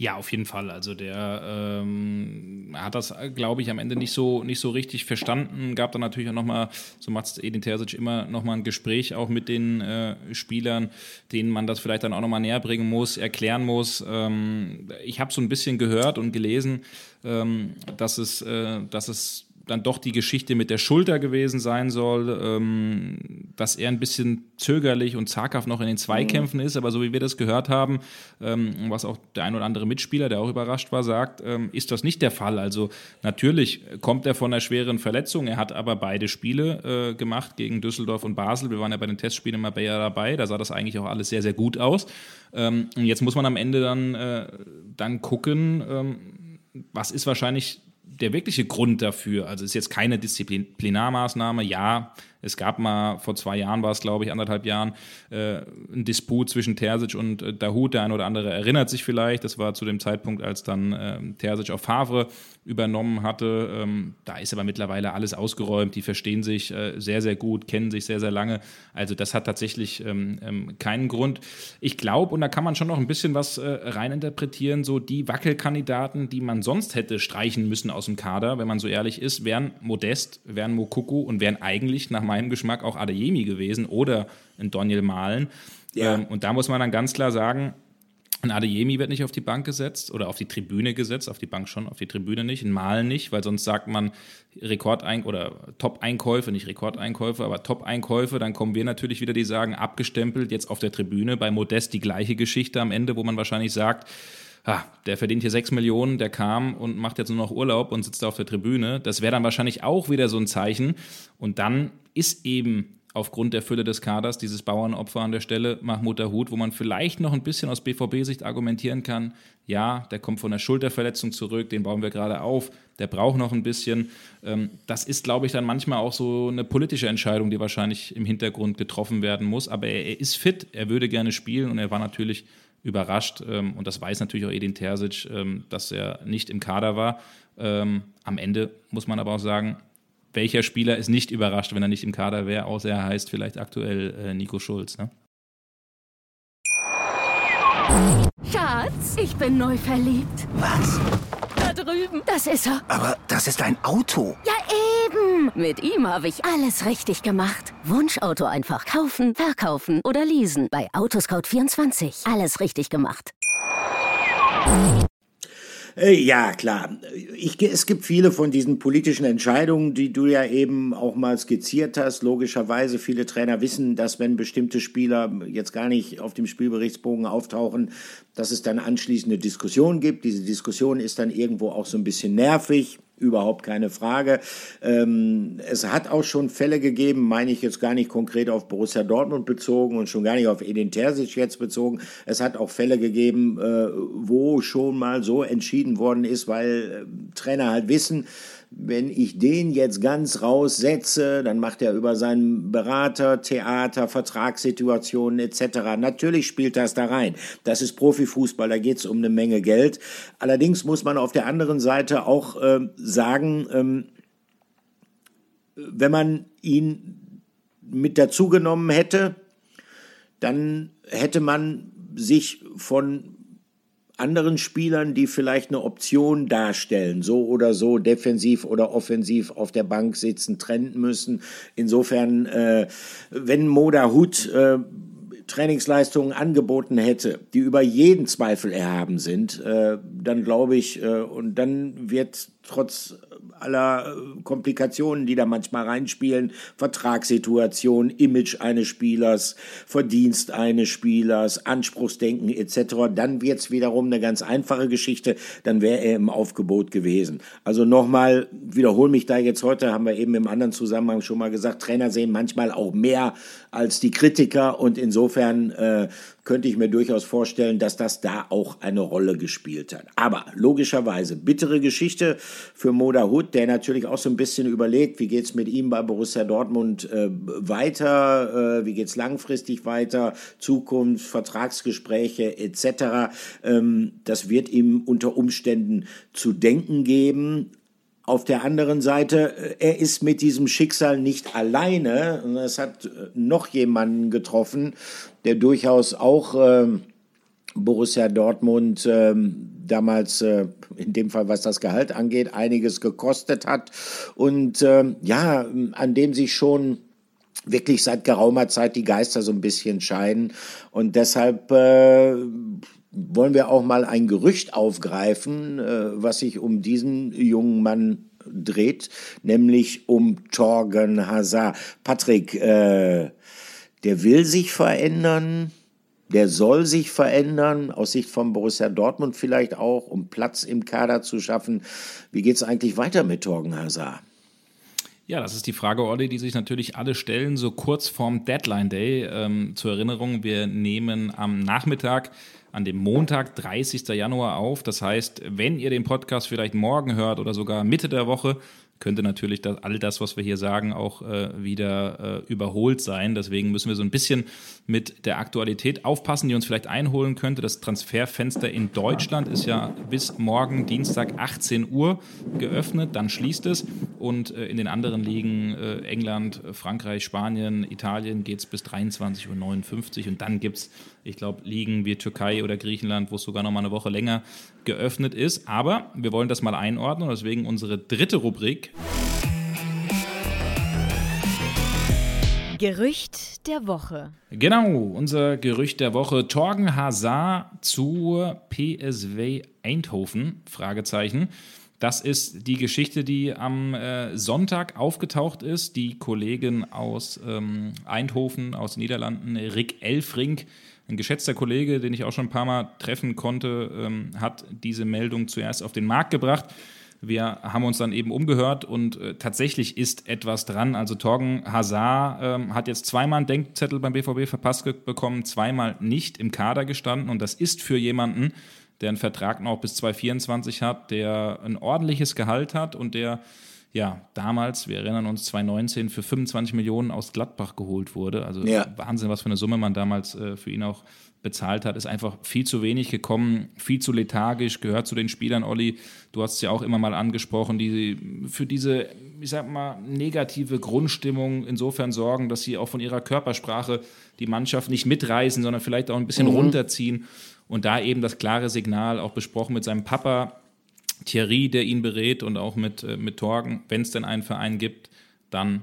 Ja, auf jeden Fall. Also der ähm, hat das, glaube ich, am Ende nicht so nicht so richtig verstanden. Gab dann natürlich auch nochmal, so macht Edin Terzic immer nochmal ein Gespräch auch mit den äh, Spielern, denen man das vielleicht dann auch nochmal näher bringen muss, erklären muss. Ähm, ich habe so ein bisschen gehört und gelesen, ähm, dass es, äh, dass es dann doch die Geschichte mit der Schulter gewesen sein soll, ähm, dass er ein bisschen zögerlich und zaghaft noch in den Zweikämpfen mhm. ist, aber so wie wir das gehört haben, ähm, was auch der ein oder andere Mitspieler, der auch überrascht war, sagt, ähm, ist das nicht der Fall. Also natürlich kommt er von einer schweren Verletzung, er hat aber beide Spiele äh, gemacht gegen Düsseldorf und Basel. Wir waren ja bei den Testspielen in Marbella dabei, da sah das eigentlich auch alles sehr, sehr gut aus. Ähm, und jetzt muss man am Ende dann, äh, dann gucken, ähm, was ist wahrscheinlich der wirkliche Grund dafür, also ist jetzt keine Disziplinarmaßnahme, ja, es gab mal, vor zwei Jahren war es, glaube ich, anderthalb Jahren, äh, ein Disput zwischen Terzic und äh, Dahut. Der eine oder andere erinnert sich vielleicht. Das war zu dem Zeitpunkt, als dann äh, Terzic auf Favre übernommen hatte. Ähm, da ist aber mittlerweile alles ausgeräumt. Die verstehen sich äh, sehr, sehr gut, kennen sich sehr, sehr lange. Also das hat tatsächlich ähm, ähm, keinen Grund. Ich glaube, und da kann man schon noch ein bisschen was äh, reininterpretieren, so die Wackelkandidaten, die man sonst hätte streichen müssen aus dem Kader, wenn man so ehrlich ist, wären Modest, wären Mokuku und wären eigentlich nach meinem Geschmack auch Adeyemi gewesen oder ein Daniel Mahlen. Ja. Ähm, und da muss man dann ganz klar sagen, ein Adeyemi wird nicht auf die Bank gesetzt oder auf die Tribüne gesetzt, auf die Bank schon, auf die Tribüne nicht, ein Malen nicht, weil sonst sagt man Rekordein oder Top-Einkäufe, nicht Rekordeinkäufe, aber Top-Einkäufe, dann kommen wir natürlich wieder, die sagen, abgestempelt, jetzt auf der Tribüne, bei Modest die gleiche Geschichte am Ende, wo man wahrscheinlich sagt, ha, der verdient hier sechs Millionen, der kam und macht jetzt nur noch Urlaub und sitzt da auf der Tribüne. Das wäre dann wahrscheinlich auch wieder so ein Zeichen. Und dann ist eben aufgrund der Fülle des Kaders dieses Bauernopfer an der Stelle Mahmoud Hut, wo man vielleicht noch ein bisschen aus BVB-Sicht argumentieren kann, ja, der kommt von der Schulterverletzung zurück, den bauen wir gerade auf, der braucht noch ein bisschen. Ähm, das ist, glaube ich, dann manchmal auch so eine politische Entscheidung, die wahrscheinlich im Hintergrund getroffen werden muss. Aber er, ist fit, er würde gerne spielen und er war natürlich überrascht. Ähm, und das weiß natürlich auch Edin Terzic, ähm, dass er nicht im Kader war. Am Ende muss man aber auch sagen, welcher Spieler ist nicht überrascht, wenn er nicht im Kader wäre, außer er heißt vielleicht aktuell äh, Nico Schulz. Ne? Schatz, ich bin neu verliebt. Was? Da drüben. Das ist er. Aber das ist ein Auto. Ja, eben. Mit ihm habe ich alles richtig gemacht. Wunschauto einfach kaufen, verkaufen oder leasen. Bei Autoscout24. Alles richtig gemacht. Äh, ja, klar. Ich, es gibt viele von diesen politischen Entscheidungen, die du ja eben auch mal skizziert hast. Logischerweise, viele Trainer wissen, dass wenn bestimmte Spieler jetzt gar nicht auf dem Spielberichtsbogen auftauchen, dass es dann anschließend eine Diskussion gibt. Diese Diskussion ist dann irgendwo auch so ein bisschen nervig. Überhaupt keine Frage. Ähm, es hat auch schon Fälle gegeben, meine ich jetzt gar nicht konkret auf Borussia Dortmund bezogen und schon gar nicht auf Edin Terzic jetzt bezogen. Es hat auch Fälle gegeben, äh, wo schon mal so entschieden worden ist, weil äh, Trainer halt wissen, wenn ich den jetzt ganz raussetze, dann macht er über seinen Berater, Theater, Vertragssituationen etc. Natürlich spielt das da rein. Das ist Profifußball, da geht es um eine Menge Geld. Allerdings muss man auf der anderen Seite auch äh, sagen, ähm, wenn man ihn mit dazugenommen hätte, dann hätte man sich von anderen Spielern, die vielleicht eine Option darstellen, so oder so defensiv oder offensiv auf der Bank sitzen, trennen müssen. Insofern, äh, wenn Moda Hut äh, Trainingsleistungen angeboten hätte, die über jeden Zweifel erhaben sind, äh, dann glaube ich, äh, und dann wird trotz aller äh, Komplikationen, die da manchmal reinspielen, Vertragssituation, Image eines Spielers, Verdienst eines Spielers, Anspruchsdenken etc., dann wird es wiederum eine ganz einfache Geschichte, dann wäre er im Aufgebot gewesen. Also nochmal, wiederhole mich da jetzt heute, haben wir eben im anderen Zusammenhang schon mal gesagt, Trainer sehen manchmal auch mehr als die Kritiker und insofern äh, könnte ich mir durchaus vorstellen, dass das da auch eine Rolle gespielt hat. Aber logischerweise bittere Geschichte für Moda Hut, der natürlich auch so ein bisschen überlegt, wie geht es mit ihm bei Borussia Dortmund äh, weiter, äh, wie geht es langfristig weiter, Zukunft, Vertragsgespräche etc. Ähm, das wird ihm unter Umständen zu denken geben. Auf der anderen Seite, äh, er ist mit diesem Schicksal nicht alleine. Es hat äh, noch jemanden getroffen, der durchaus auch äh, Borussia Dortmund äh, damals, äh, in dem Fall was das Gehalt angeht, einiges gekostet hat. Und äh, ja, an dem sich schon wirklich seit geraumer Zeit die Geister so ein bisschen scheiden. Und deshalb äh, wollen wir auch mal ein Gerücht aufgreifen, äh, was sich um diesen jungen Mann dreht, nämlich um Torgen Hazard. Patrick, äh, der will sich verändern, der soll sich verändern, aus Sicht von Borussia Dortmund vielleicht auch, um Platz im Kader zu schaffen. Wie geht es eigentlich weiter mit Torgen Hazard? Ja, das ist die Frage, Olli, die sich natürlich alle stellen, so kurz vorm Deadline Day. Ähm, zur Erinnerung, wir nehmen am Nachmittag an dem Montag, 30. Januar auf. Das heißt, wenn ihr den Podcast vielleicht morgen hört oder sogar Mitte der Woche, könnte natürlich das, all das, was wir hier sagen, auch äh, wieder äh, überholt sein. Deswegen müssen wir so ein bisschen mit der Aktualität aufpassen, die uns vielleicht einholen könnte. Das Transferfenster in Deutschland ist ja bis morgen Dienstag 18 Uhr geöffnet, dann schließt es. Und äh, in den anderen Ligen, äh, England, Frankreich, Spanien, Italien, geht es bis 23.59 Uhr. Und dann gibt es, ich glaube, Ligen wie Türkei oder Griechenland, wo es sogar noch mal eine Woche länger geöffnet ist. Aber wir wollen das mal einordnen und deswegen unsere dritte Rubrik. Gerücht der Woche. Genau, unser Gerücht der Woche. Torgen Hazard zur PSW Eindhoven? Fragezeichen. Das ist die Geschichte, die am äh, Sonntag aufgetaucht ist. Die Kollegin aus ähm, Eindhoven, aus den Niederlanden, Rick Elfrink, ein geschätzter Kollege, den ich auch schon ein paar Mal treffen konnte, ähm, hat diese Meldung zuerst auf den Markt gebracht. Wir haben uns dann eben umgehört und äh, tatsächlich ist etwas dran. Also Torgen Hazard ähm, hat jetzt zweimal einen Denkzettel beim BVB verpasst bekommen, zweimal nicht im Kader gestanden. Und das ist für jemanden, der einen Vertrag noch bis 2024 hat, der ein ordentliches Gehalt hat und der ja, damals, wir erinnern uns, 2019 für 25 Millionen aus Gladbach geholt wurde. Also ja. Wahnsinn, was für eine Summe man damals äh, für ihn auch bezahlt hat, ist einfach viel zu wenig gekommen, viel zu lethargisch, gehört zu den Spielern, Olli, du hast es ja auch immer mal angesprochen, die für diese, ich sag mal, negative Grundstimmung insofern sorgen, dass sie auch von ihrer Körpersprache die Mannschaft nicht mitreißen, sondern vielleicht auch ein bisschen mhm. runterziehen. Und da eben das klare Signal, auch besprochen mit seinem Papa, Thierry, der ihn berät und auch mit, äh, mit Torgen, wenn es denn einen Verein gibt, dann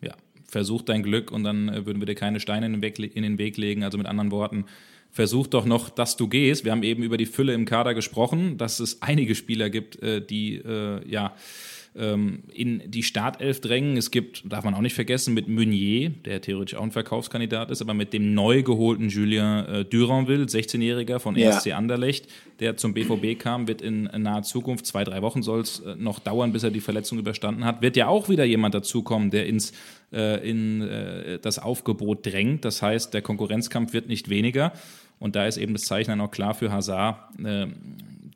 ja, versuch dein Glück und dann äh, würden wir dir keine Steine in den, Weg, in den Weg legen. Also mit anderen Worten, versuch doch noch, dass du gehst. Wir haben eben über die Fülle im Kader gesprochen, dass es einige Spieler gibt, äh, die ja ähm, in die Startelf drängen. Es gibt, darf man auch nicht vergessen, mit Meunier, der theoretisch auch ein Verkaufskandidat ist, aber mit dem neu geholten Julien äh, Duranville, 16-Jähriger von ESC ja. Anderlecht, der zum BVB kam, wird in, naher Zukunft, zwei, drei Wochen soll es äh, noch dauern, bis er die Verletzung überstanden hat, wird ja auch wieder jemand dazukommen, der ins äh, in äh, das Aufgebot drängt. Das heißt, der Konkurrenzkampf wird nicht weniger. Und da ist eben das Zeichen dann auch klar für Hazard, äh,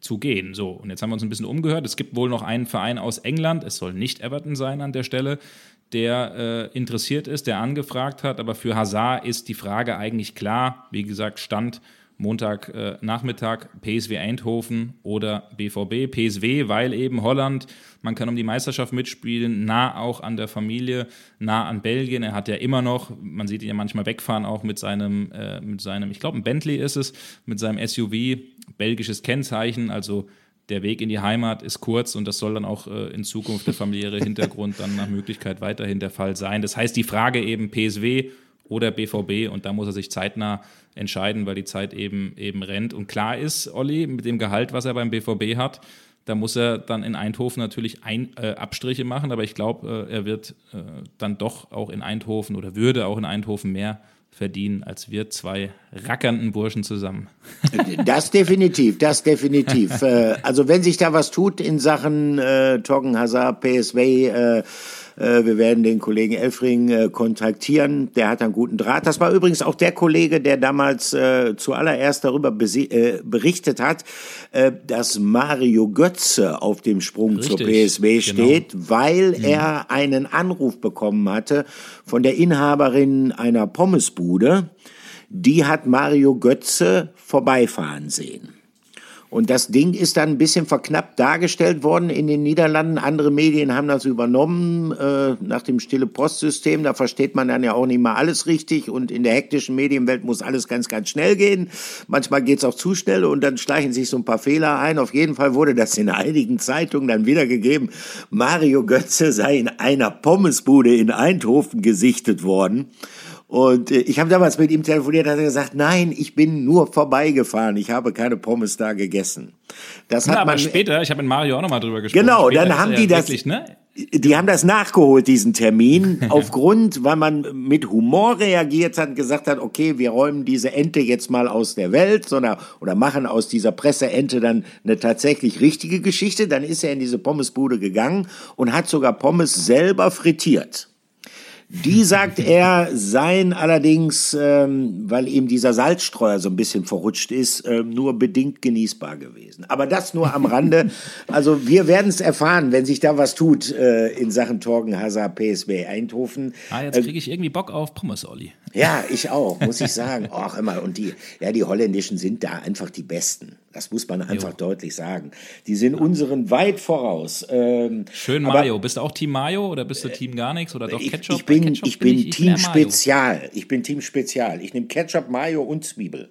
zu gehen. So, und jetzt haben wir uns ein bisschen umgehört. Es gibt wohl noch einen Verein aus England, es soll nicht Everton sein an der Stelle, der äh, interessiert ist, der angefragt hat. Aber für Hazard ist die Frage eigentlich klar. Wie gesagt, Stand Montagnachmittag äh, PSW Eindhoven oder BVB. PSW, weil eben Holland, man kann um die Meisterschaft mitspielen, nah auch an der Familie, nah an Belgien. Er hat ja immer noch, man sieht ihn ja manchmal wegfahren, auch mit seinem, äh, mit seinem, ich glaube, ein Bentley ist es, mit seinem SUV, belgisches Kennzeichen, also der Weg in die Heimat ist kurz und das soll dann auch äh, in Zukunft der familiäre Hintergrund dann nach Möglichkeit weiterhin der Fall sein. Das heißt, die Frage eben PSW oder BVB und da muss er sich zeitnah entscheiden, weil die Zeit eben, eben rennt. Und klar ist, Olli, mit dem Gehalt, was er beim BVB hat, da muss er dann in Eindhoven natürlich ein, äh, Abstriche machen, aber ich glaube, äh, er wird äh, dann doch auch in Eindhoven oder würde auch in Eindhoven mehr verdienen als wir zwei rackernden Burschen zusammen. Das definitiv, das definitiv. Äh, also wenn sich da was tut in Sachen äh, Torgen Hazard, PSW, äh, äh, wir werden den Kollegen Elfring äh, kontaktieren. Der hat einen guten Draht. Das war übrigens auch der Kollege, der damals äh, zuallererst darüber äh, berichtet hat, äh, dass Mario Götze auf dem Sprung Richtig, zur PSW genau. steht, genau. weil mhm. er einen Anruf bekommen hatte von der Inhaberin einer Pommesbude. Die hat Mario Götze vorbeifahren sehen. Und das Ding ist dann ein bisschen verknappt dargestellt worden in den Niederlanden. Andere Medien haben das übernommen äh, nach dem stille Postsystem. Da versteht man dann ja auch nicht mal alles richtig. Und in der hektischen Medienwelt muss alles ganz, ganz schnell gehen. Manchmal geht es auch zu schnell und dann schleichen sich so ein paar Fehler ein. Auf jeden Fall wurde das in einigen Zeitungen dann wiedergegeben. Mario Götze sei in einer Pommesbude in Eindhoven gesichtet worden. Und äh, ich habe damals mit ihm telefoniert, hat er gesagt, nein, ich bin nur vorbeigefahren, ich habe keine Pommes da gegessen. Das hat Na, aber man später, ich habe mit Mario auch nochmal drüber gesprochen. Genau, später dann haben die das, wirklich, ne? die haben das nachgeholt, diesen Termin, aufgrund, weil man mit Humor reagiert hat, gesagt hat, okay, wir räumen diese Ente jetzt mal aus der Welt, sondern, oder machen aus dieser Presseente dann eine tatsächlich richtige Geschichte. Dann ist er in diese Pommesbude gegangen und hat sogar Pommes selber frittiert. Die, sagt er, seien allerdings, ähm, weil ihm dieser Salzstreuer so ein bisschen verrutscht ist, ähm, nur bedingt genießbar gewesen. Aber das nur am Rande. Also wir werden es erfahren, wenn sich da was tut äh, in Sachen Torgen Hazard PSW Eindhoven. Ah, jetzt kriege ich irgendwie Bock auf Pommes, Olli. Ja, ich auch, muss ich sagen. Ach, immer. Und die, ja, die Holländischen sind da einfach die Besten. Das muss man einfach jo. deutlich sagen. Die sind ja. unseren weit voraus. Ähm, Schön Mayo. bist du auch Team Mayo oder bist du Team gar nichts oder doch Ketchup? Ich bin, Ketchup ich bin, bin ich, Team Spezial. Ich bin Team Spezial. Ich nehme Ketchup, Mayo und Zwiebel.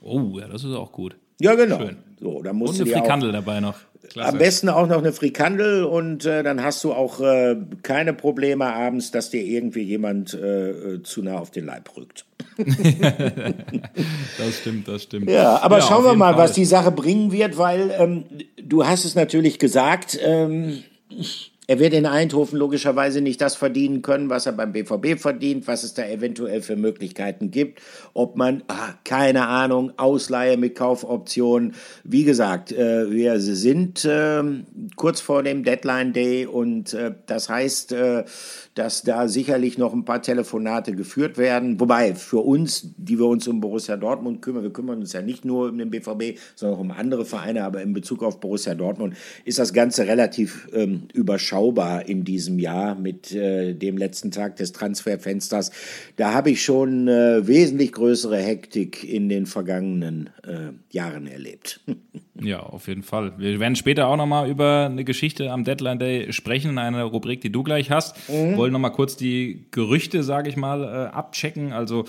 Oh, ja, das ist auch gut. Ja, genau. Schön. So, dann musst und eine Frikandel dabei noch. Klasse. Am besten auch noch eine Frikandel und äh, dann hast du auch äh, keine Probleme abends, dass dir irgendwie jemand äh, zu nah auf den Leib rückt. das stimmt, das stimmt. Ja, aber ja, schauen wir mal, Fall. was die Sache bringen wird, weil ähm, du hast es natürlich gesagt, ähm, er wird in Eindhoven logischerweise nicht das verdienen können, was er beim BVB verdient, was es da eventuell für Möglichkeiten gibt. Ob man, ah, keine Ahnung, Ausleihe mit Kaufoptionen. Wie gesagt, äh, wir sind äh, kurz vor dem Deadline Day und äh, das heißt, äh, dass da sicherlich noch ein paar Telefonate geführt werden. Wobei für uns, die wir uns um Borussia Dortmund kümmern, wir kümmern uns ja nicht nur um den BVB, sondern auch um andere Vereine, aber in Bezug auf Borussia Dortmund ist das Ganze relativ ähm, überschaubar in diesem Jahr mit äh, dem letzten Tag des Transferfensters. Da habe ich schon äh, wesentlich größere Hektik in den vergangenen äh, Jahren erlebt. Ja, auf jeden Fall. Wir werden später auch nochmal über eine Geschichte am Deadline Day sprechen, in einer Rubrik, die du gleich hast. Mhm. Wollen nochmal kurz die Gerüchte, sage ich mal, äh, abchecken. Also,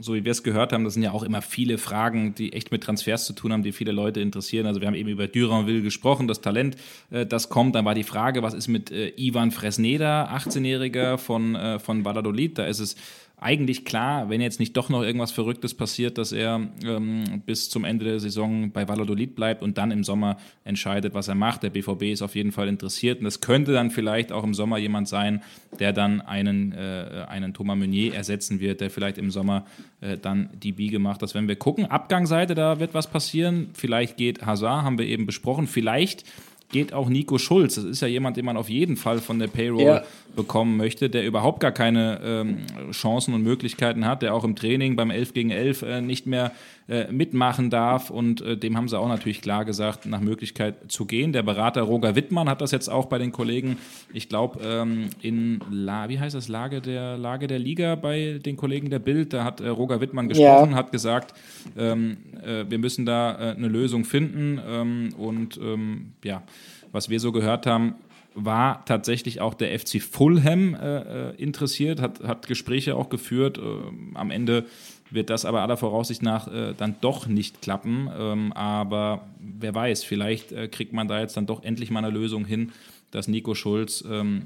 so wie wir es gehört haben, das sind ja auch immer viele Fragen, die echt mit Transfers zu tun haben, die viele Leute interessieren. Also, wir haben eben über Duranville gesprochen, das Talent, äh, das kommt. Dann war die Frage, was ist mit äh, Ivan Fresneda, 18-Jähriger von, äh, von Valladolid? Da ist es eigentlich klar, wenn jetzt nicht doch noch irgendwas Verrücktes passiert, dass er ähm, bis zum Ende der Saison bei Valladolid bleibt und dann im Sommer entscheidet, was er macht. Der BVB ist auf jeden Fall interessiert und es könnte dann vielleicht auch im Sommer jemand sein, der dann einen, äh, einen Thomas Meunier ersetzen wird, der vielleicht im Sommer äh, dann die Biege macht. Das werden wir gucken. Abgangsseite, da wird was passieren. Vielleicht geht Hazard, haben wir eben besprochen. Vielleicht geht auch Nico Schulz. Das ist ja jemand, den man auf jeden Fall von der Payroll ja. bekommen möchte, der überhaupt gar keine ähm, Chancen und Möglichkeiten hat, der auch im Training beim 11 gegen 11 äh, nicht mehr äh, mitmachen darf. Und äh, dem haben sie auch natürlich klar gesagt, nach Möglichkeit zu gehen. Der Berater Roger Wittmann hat das jetzt auch bei den Kollegen, ich glaube, ähm, in La wie heißt das, Lage der, Lage der Liga bei den Kollegen der Bild, da hat äh, Roger Wittmann gesprochen, ja. hat gesagt, ähm, äh, wir müssen da äh, eine Lösung finden. Ähm, und ähm, ja, was wir so gehört haben, war tatsächlich auch der FC Fulham äh, interessiert, hat, hat Gespräche auch geführt. Äh, am Ende wird das aber aller Voraussicht nach äh, dann doch nicht klappen. Ähm, aber wer weiß, vielleicht äh, kriegt man da jetzt dann doch endlich mal eine Lösung hin, dass Nico Schulz ähm,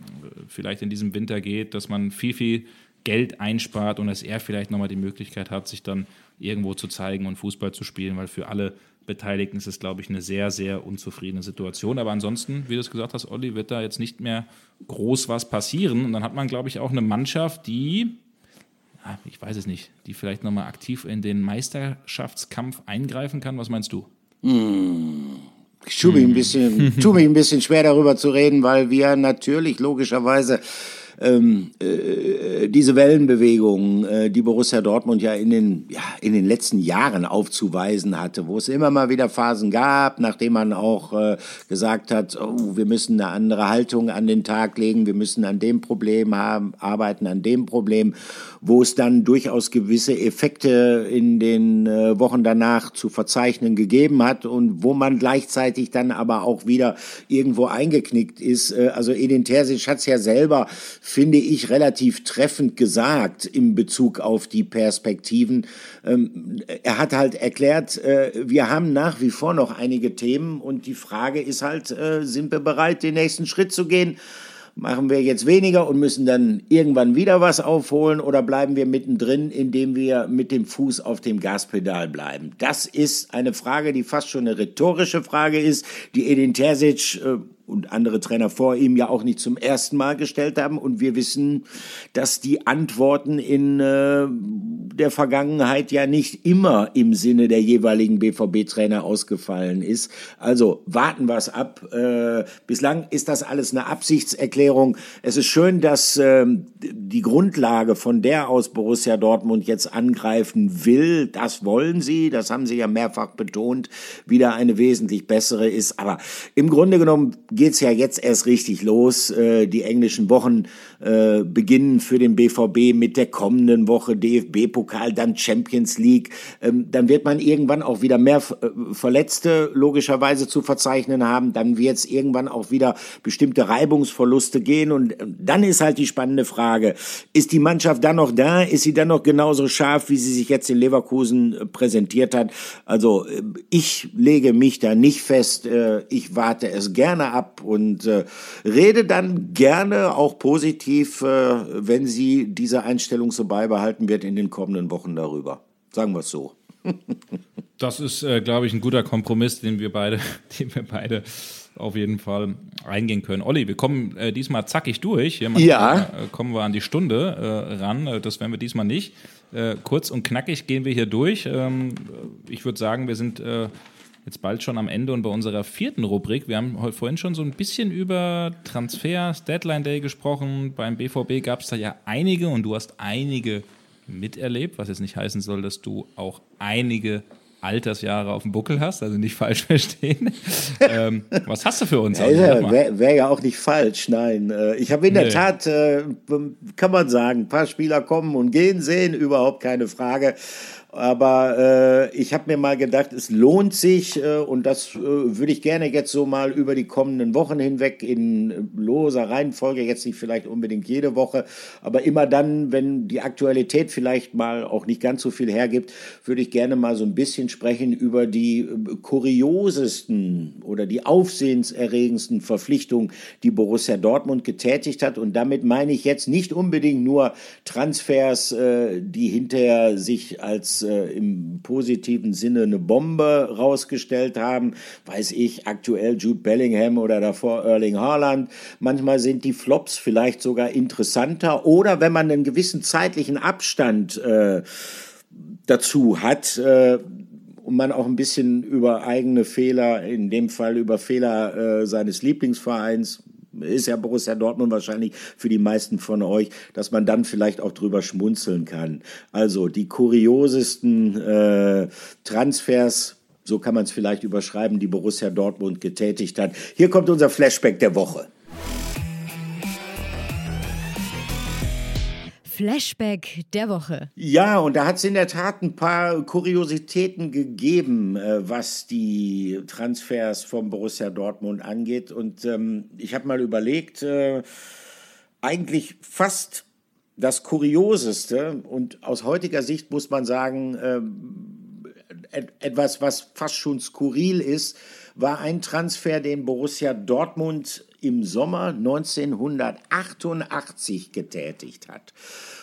vielleicht in diesem Winter geht, dass man viel, viel Geld einspart und dass er vielleicht nochmal die Möglichkeit hat, sich dann irgendwo zu zeigen und Fußball zu spielen, weil für alle Beteiligten ist es, glaube ich, eine sehr, sehr unzufriedene Situation. Aber ansonsten, wie du es gesagt hast, Olli, wird da jetzt nicht mehr groß was passieren. Und dann hat man, glaube ich, auch eine Mannschaft, die ich weiß es nicht, die vielleicht nochmal aktiv in den Meisterschaftskampf eingreifen kann? Was meinst du? Hm. Ich tue mich, ein bisschen, tue mich ein bisschen schwer darüber zu reden, weil wir natürlich logischerweise ähm, äh, diese Wellenbewegung, äh, die Borussia Dortmund ja in den, ja in den letzten Jahren aufzuweisen hatte, wo es immer mal wieder Phasen gab, nachdem man auch äh, gesagt hat, oh, wir müssen eine andere Haltung an den Tag legen, wir müssen an dem Problem haben, arbeiten, an dem Problem, wo es dann durchaus gewisse Effekte in den äh, Wochen danach zu verzeichnen gegeben hat und wo man gleichzeitig dann aber auch wieder irgendwo eingeknickt ist. Äh, also Edin Terzic hat es ja selber finde ich, relativ treffend gesagt in Bezug auf die Perspektiven. Ähm, er hat halt erklärt, äh, wir haben nach wie vor noch einige Themen und die Frage ist halt, äh, sind wir bereit, den nächsten Schritt zu gehen? Machen wir jetzt weniger und müssen dann irgendwann wieder was aufholen oder bleiben wir mittendrin, indem wir mit dem Fuß auf dem Gaspedal bleiben? Das ist eine Frage, die fast schon eine rhetorische Frage ist, die Edin Terzic äh, und andere Trainer vor ihm ja auch nicht zum ersten Mal gestellt haben. Und wir wissen, dass die Antworten in äh, der Vergangenheit ja nicht immer im Sinne der jeweiligen BVB-Trainer ausgefallen ist. Also warten wir es ab. Äh, bislang ist das alles eine Absichtserklärung. Es ist schön, dass äh, die Grundlage, von der aus Borussia Dortmund jetzt angreifen will, das wollen sie, das haben sie ja mehrfach betont, wieder eine wesentlich bessere ist. Aber im Grunde genommen geht's ja jetzt erst richtig los. Äh, die englischen Wochen äh, beginnen für den BVB mit der kommenden Woche DFB-Pokal, dann Champions League. Ähm, dann wird man irgendwann auch wieder mehr äh, Verletzte logischerweise zu verzeichnen haben. Dann wird es irgendwann auch wieder bestimmte Reibungsverluste gehen. Und dann ist halt die spannende Frage, ist die Mannschaft dann noch da? Ist sie dann noch genauso scharf, wie sie sich jetzt in Leverkusen präsentiert hat? Also ich lege mich da nicht fest. Ich warte es gerne ab ab und äh, rede dann gerne auch positiv, äh, wenn sie diese Einstellung so beibehalten wird in den kommenden Wochen darüber. Sagen wir es so. das ist, äh, glaube ich, ein guter Kompromiss, den wir beide, den wir beide auf jeden Fall eingehen können. Olli, wir kommen äh, diesmal zackig durch. Hier ja. Äh, kommen wir an die Stunde äh, ran. Äh, das werden wir diesmal nicht. Äh, kurz und knackig gehen wir hier durch. Ähm, ich würde sagen, wir sind jetzt bald schon am Ende und bei unserer vierten Rubrik. Wir haben heute vorhin schon so ein bisschen über Transfers, Deadline Day gesprochen. Beim BVB gab es da ja einige und du hast einige miterlebt, was jetzt nicht heißen soll, dass du auch einige Altersjahre auf dem Buckel hast, also nicht falsch verstehen. ähm, was hast du für uns? Ja, Wäre wär ja auch nicht falsch, nein. Äh, ich habe in der nee. Tat, äh, kann man sagen, ein paar Spieler kommen und gehen sehen, überhaupt keine Frage. Aber äh, ich habe mir mal gedacht, es lohnt sich äh, und das äh, würde ich gerne jetzt so mal über die kommenden Wochen hinweg in loser Reihenfolge, jetzt nicht vielleicht unbedingt jede Woche, aber immer dann, wenn die Aktualität vielleicht mal auch nicht ganz so viel hergibt, würde ich gerne mal so ein bisschen sprechen über die äh, kuriosesten oder die aufsehenserregendsten Verpflichtungen, die Borussia Dortmund getätigt hat. Und damit meine ich jetzt nicht unbedingt nur Transfers, äh, die hinterher sich als äh, im positiven Sinne eine Bombe rausgestellt haben. Weiß ich, aktuell Jude Bellingham oder davor Erling Haaland. Manchmal sind die Flops vielleicht sogar interessanter oder wenn man einen gewissen zeitlichen Abstand äh, dazu hat, äh, und man auch ein bisschen über eigene Fehler, in dem Fall über Fehler äh, seines Lieblingsvereins, ist ja Borussia Dortmund wahrscheinlich für die meisten von euch, dass man dann vielleicht auch drüber schmunzeln kann. Also die kuriosesten äh, Transfers, so kann man es vielleicht überschreiben, die Borussia Dortmund getätigt hat. Hier kommt unser Flashback der Woche. Flashback der Woche. Ja, und da hat es in der Tat ein paar Kuriositäten gegeben, äh, was die Transfers vom Borussia Dortmund angeht. Und ähm, ich habe mal überlegt, äh, eigentlich fast das Kurioseste und aus heutiger Sicht muss man sagen, äh, etwas, was fast schon skurril ist, war ein Transfer, den Borussia Dortmund im Sommer 1988 getätigt hat.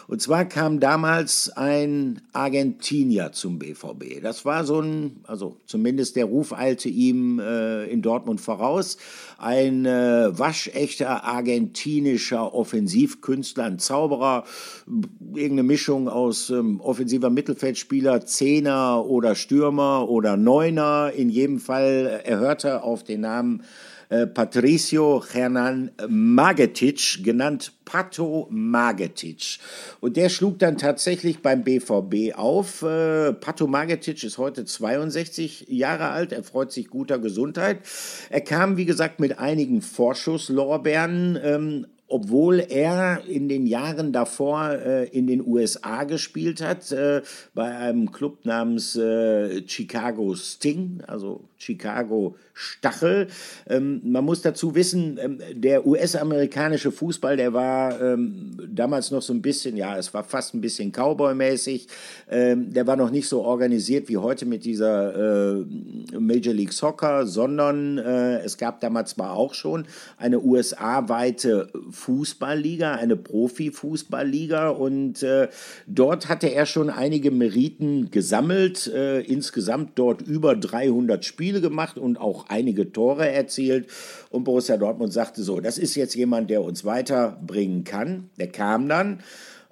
Und zwar kam damals ein Argentinier zum BVB. Das war so ein, also zumindest der Ruf eilte ihm äh, in Dortmund voraus, ein äh, waschechter argentinischer Offensivkünstler, ein Zauberer, irgendeine Mischung aus ähm, offensiver Mittelfeldspieler, Zehner oder Stürmer oder Neuner. In jedem Fall, er hörte auf den Namen äh, Patricio Hernan Magetic, genannt Pato Magetic. Und der schlug dann tatsächlich beim BVB auf. Äh, Pato Magetic ist heute 62 Jahre alt, er freut sich guter Gesundheit. Er kam, wie gesagt, mit einigen Vorschusslorbeeren ähm, obwohl er in den Jahren davor äh, in den USA gespielt hat, äh, bei einem Club namens äh, Chicago Sting, also Chicago Stachel. Ähm, man muss dazu wissen, ähm, der US-amerikanische Fußball, der war ähm, damals noch so ein bisschen, ja, es war fast ein bisschen Cowboy-mäßig. Ähm, der war noch nicht so organisiert wie heute mit dieser äh, Major League Soccer, sondern äh, es gab damals zwar auch schon eine USA-weite Fußballliga, eine Profi-Fußballliga und äh, dort hatte er schon einige Meriten gesammelt, äh, insgesamt dort über 300 Spiele gemacht und auch einige Tore erzielt. Und Borussia Dortmund sagte so, das ist jetzt jemand, der uns weiterbringen kann. Der kam dann.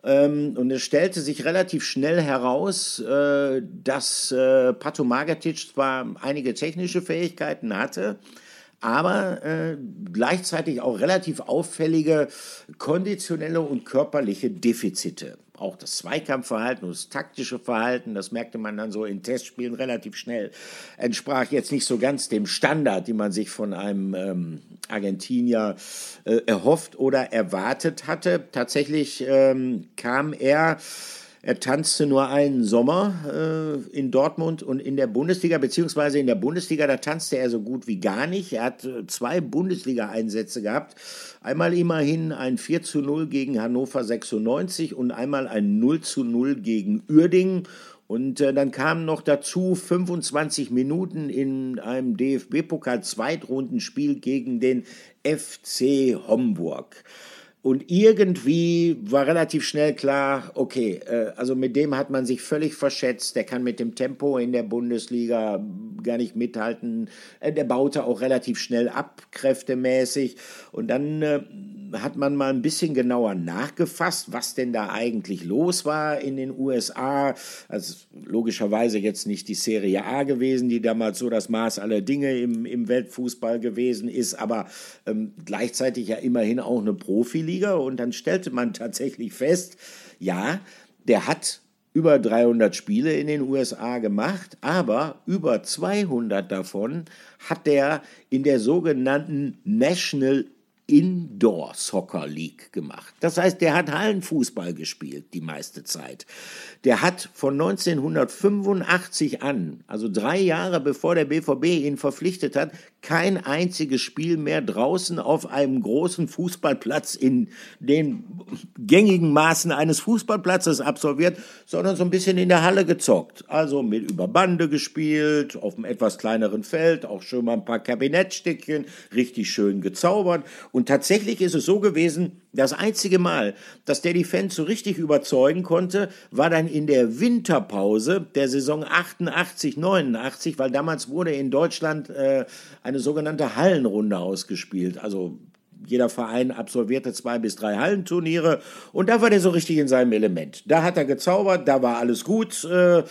Ähm, und es stellte sich relativ schnell heraus, äh, dass äh, Pato Magatic zwar einige technische Fähigkeiten hatte, aber äh, gleichzeitig auch relativ auffällige konditionelle und körperliche Defizite. Auch das Zweikampfverhalten und das taktische Verhalten, das merkte man dann so in Testspielen relativ schnell, entsprach jetzt nicht so ganz dem Standard, den man sich von einem ähm, Argentinier äh, erhofft oder erwartet hatte. Tatsächlich ähm, kam er er tanzte nur einen Sommer äh, in Dortmund und in der Bundesliga, beziehungsweise in der Bundesliga, da tanzte er so gut wie gar nicht. Er hat äh, zwei Bundesliga-Einsätze gehabt. Einmal immerhin ein 4 zu 0 gegen Hannover 96 und einmal ein 0 zu 0 gegen Uerdingen. Und äh, dann kamen noch dazu 25 Minuten in einem DFB-Pokal-Zweitrundenspiel gegen den FC Homburg. Und irgendwie war relativ schnell klar, okay, äh, also mit dem hat man sich völlig verschätzt. Der kann mit dem Tempo in der Bundesliga gar nicht mithalten. Äh, der baute auch relativ schnell ab, kräftemäßig. Und dann äh, hat man mal ein bisschen genauer nachgefasst, was denn da eigentlich los war in den USA. Also logischerweise jetzt nicht die Serie A gewesen, die damals so das Maß aller Dinge im, im Weltfußball gewesen ist, aber ähm, gleichzeitig ja immerhin auch eine Profiliga. Und dann stellte man tatsächlich fest, ja, der hat über 300 Spiele in den USA gemacht, aber über 200 davon hat er in der sogenannten National Indoor Soccer League gemacht. Das heißt, der hat Hallenfußball gespielt die meiste Zeit. Der hat von 1985 an, also drei Jahre bevor der BVB ihn verpflichtet hat, kein einziges Spiel mehr draußen auf einem großen Fußballplatz in den gängigen Maßen eines Fußballplatzes absolviert, sondern so ein bisschen in der Halle gezockt. Also mit über Bande gespielt, auf einem etwas kleineren Feld, auch schon mal ein paar Kabinettstückchen, richtig schön gezaubert. Und tatsächlich ist es so gewesen, das einzige Mal, dass der die Fans so richtig überzeugen konnte, war dann in der Winterpause der Saison 88, 89, weil damals wurde in Deutschland äh, eine sogenannte Hallenrunde ausgespielt. Also jeder Verein absolvierte zwei bis drei Hallenturniere und da war der so richtig in seinem Element. Da hat er gezaubert, da war alles gut. Äh,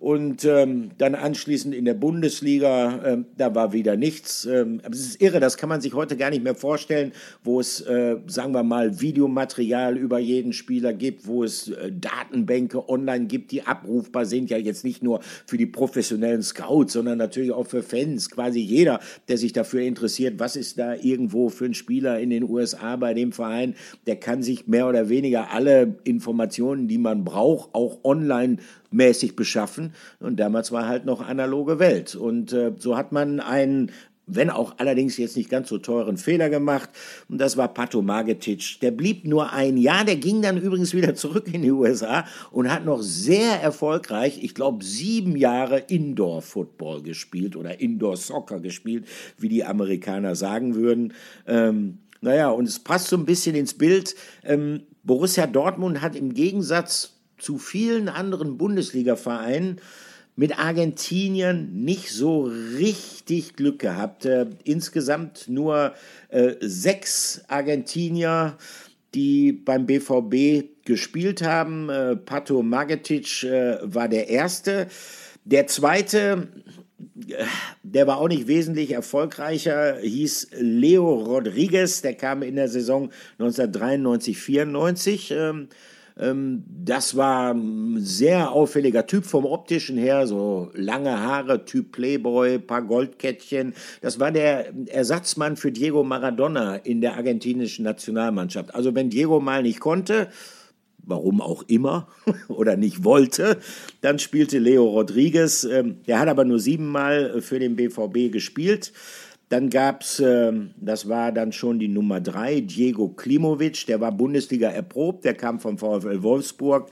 und ähm, dann anschließend in der Bundesliga, ähm, da war wieder nichts. Ähm, aber es ist irre, das kann man sich heute gar nicht mehr vorstellen, wo es, äh, sagen wir mal, Videomaterial über jeden Spieler gibt, wo es äh, Datenbänke online gibt, die abrufbar sind, ja jetzt nicht nur für die professionellen Scouts, sondern natürlich auch für Fans. Quasi jeder, der sich dafür interessiert, was ist da irgendwo für ein Spieler in den USA bei dem Verein, der kann sich mehr oder weniger alle Informationen, die man braucht, auch online mäßig beschaffen. Und damals war halt noch analoge Welt. Und äh, so hat man einen wenn auch allerdings jetzt nicht ganz so teuren Fehler gemacht. Und das war Pato Magetic. Der blieb nur ein Jahr, der ging dann übrigens wieder zurück in die USA und hat noch sehr erfolgreich, ich glaube, sieben Jahre Indoor-Football gespielt oder Indoor-Soccer gespielt, wie die Amerikaner sagen würden. Ähm, naja, und es passt so ein bisschen ins Bild. Ähm, Borussia Dortmund hat im Gegensatz zu vielen anderen Bundesliga-Vereinen mit Argentinien nicht so richtig Glück gehabt. Äh, insgesamt nur äh, sechs Argentinier, die beim BVB gespielt haben. Äh, Pato Magetic äh, war der erste. Der zweite, äh, der war auch nicht wesentlich erfolgreicher, hieß Leo Rodriguez. Der kam in der Saison 1993, 94. Ähm, das war ein sehr auffälliger Typ vom optischen her, so lange Haare, Typ Playboy, paar Goldkettchen. Das war der Ersatzmann für Diego Maradona in der argentinischen Nationalmannschaft. Also wenn Diego mal nicht konnte, warum auch immer oder nicht wollte. Dann spielte Leo Rodriguez, ähm, der hat aber nur siebenmal für den BVB gespielt. Dann gab es, äh, das war dann schon die Nummer drei, Diego Klimovic, der war Bundesliga erprobt, der kam vom VfL Wolfsburg.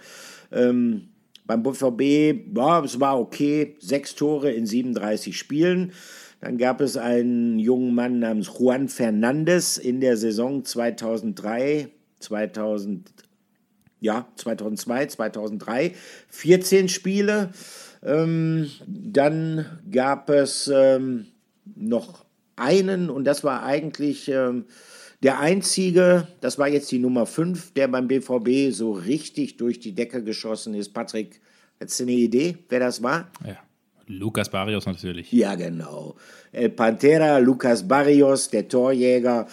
Ähm, beim BVB, ja, es war okay, sechs Tore in 37 Spielen. Dann gab es einen jungen Mann namens Juan Fernandez in der Saison 2003, 2000, ja, 2002, 2003, 14 Spiele. Ähm, dann gab es ähm, noch einen, und das war eigentlich ähm, der einzige, das war jetzt die Nummer 5, der beim BVB so richtig durch die Decke geschossen ist. Patrick, hättest du eine Idee, wer das war? Ja. Lukas Barrios natürlich. Ja, genau. El Pantera, Lukas Barrios, der Torjäger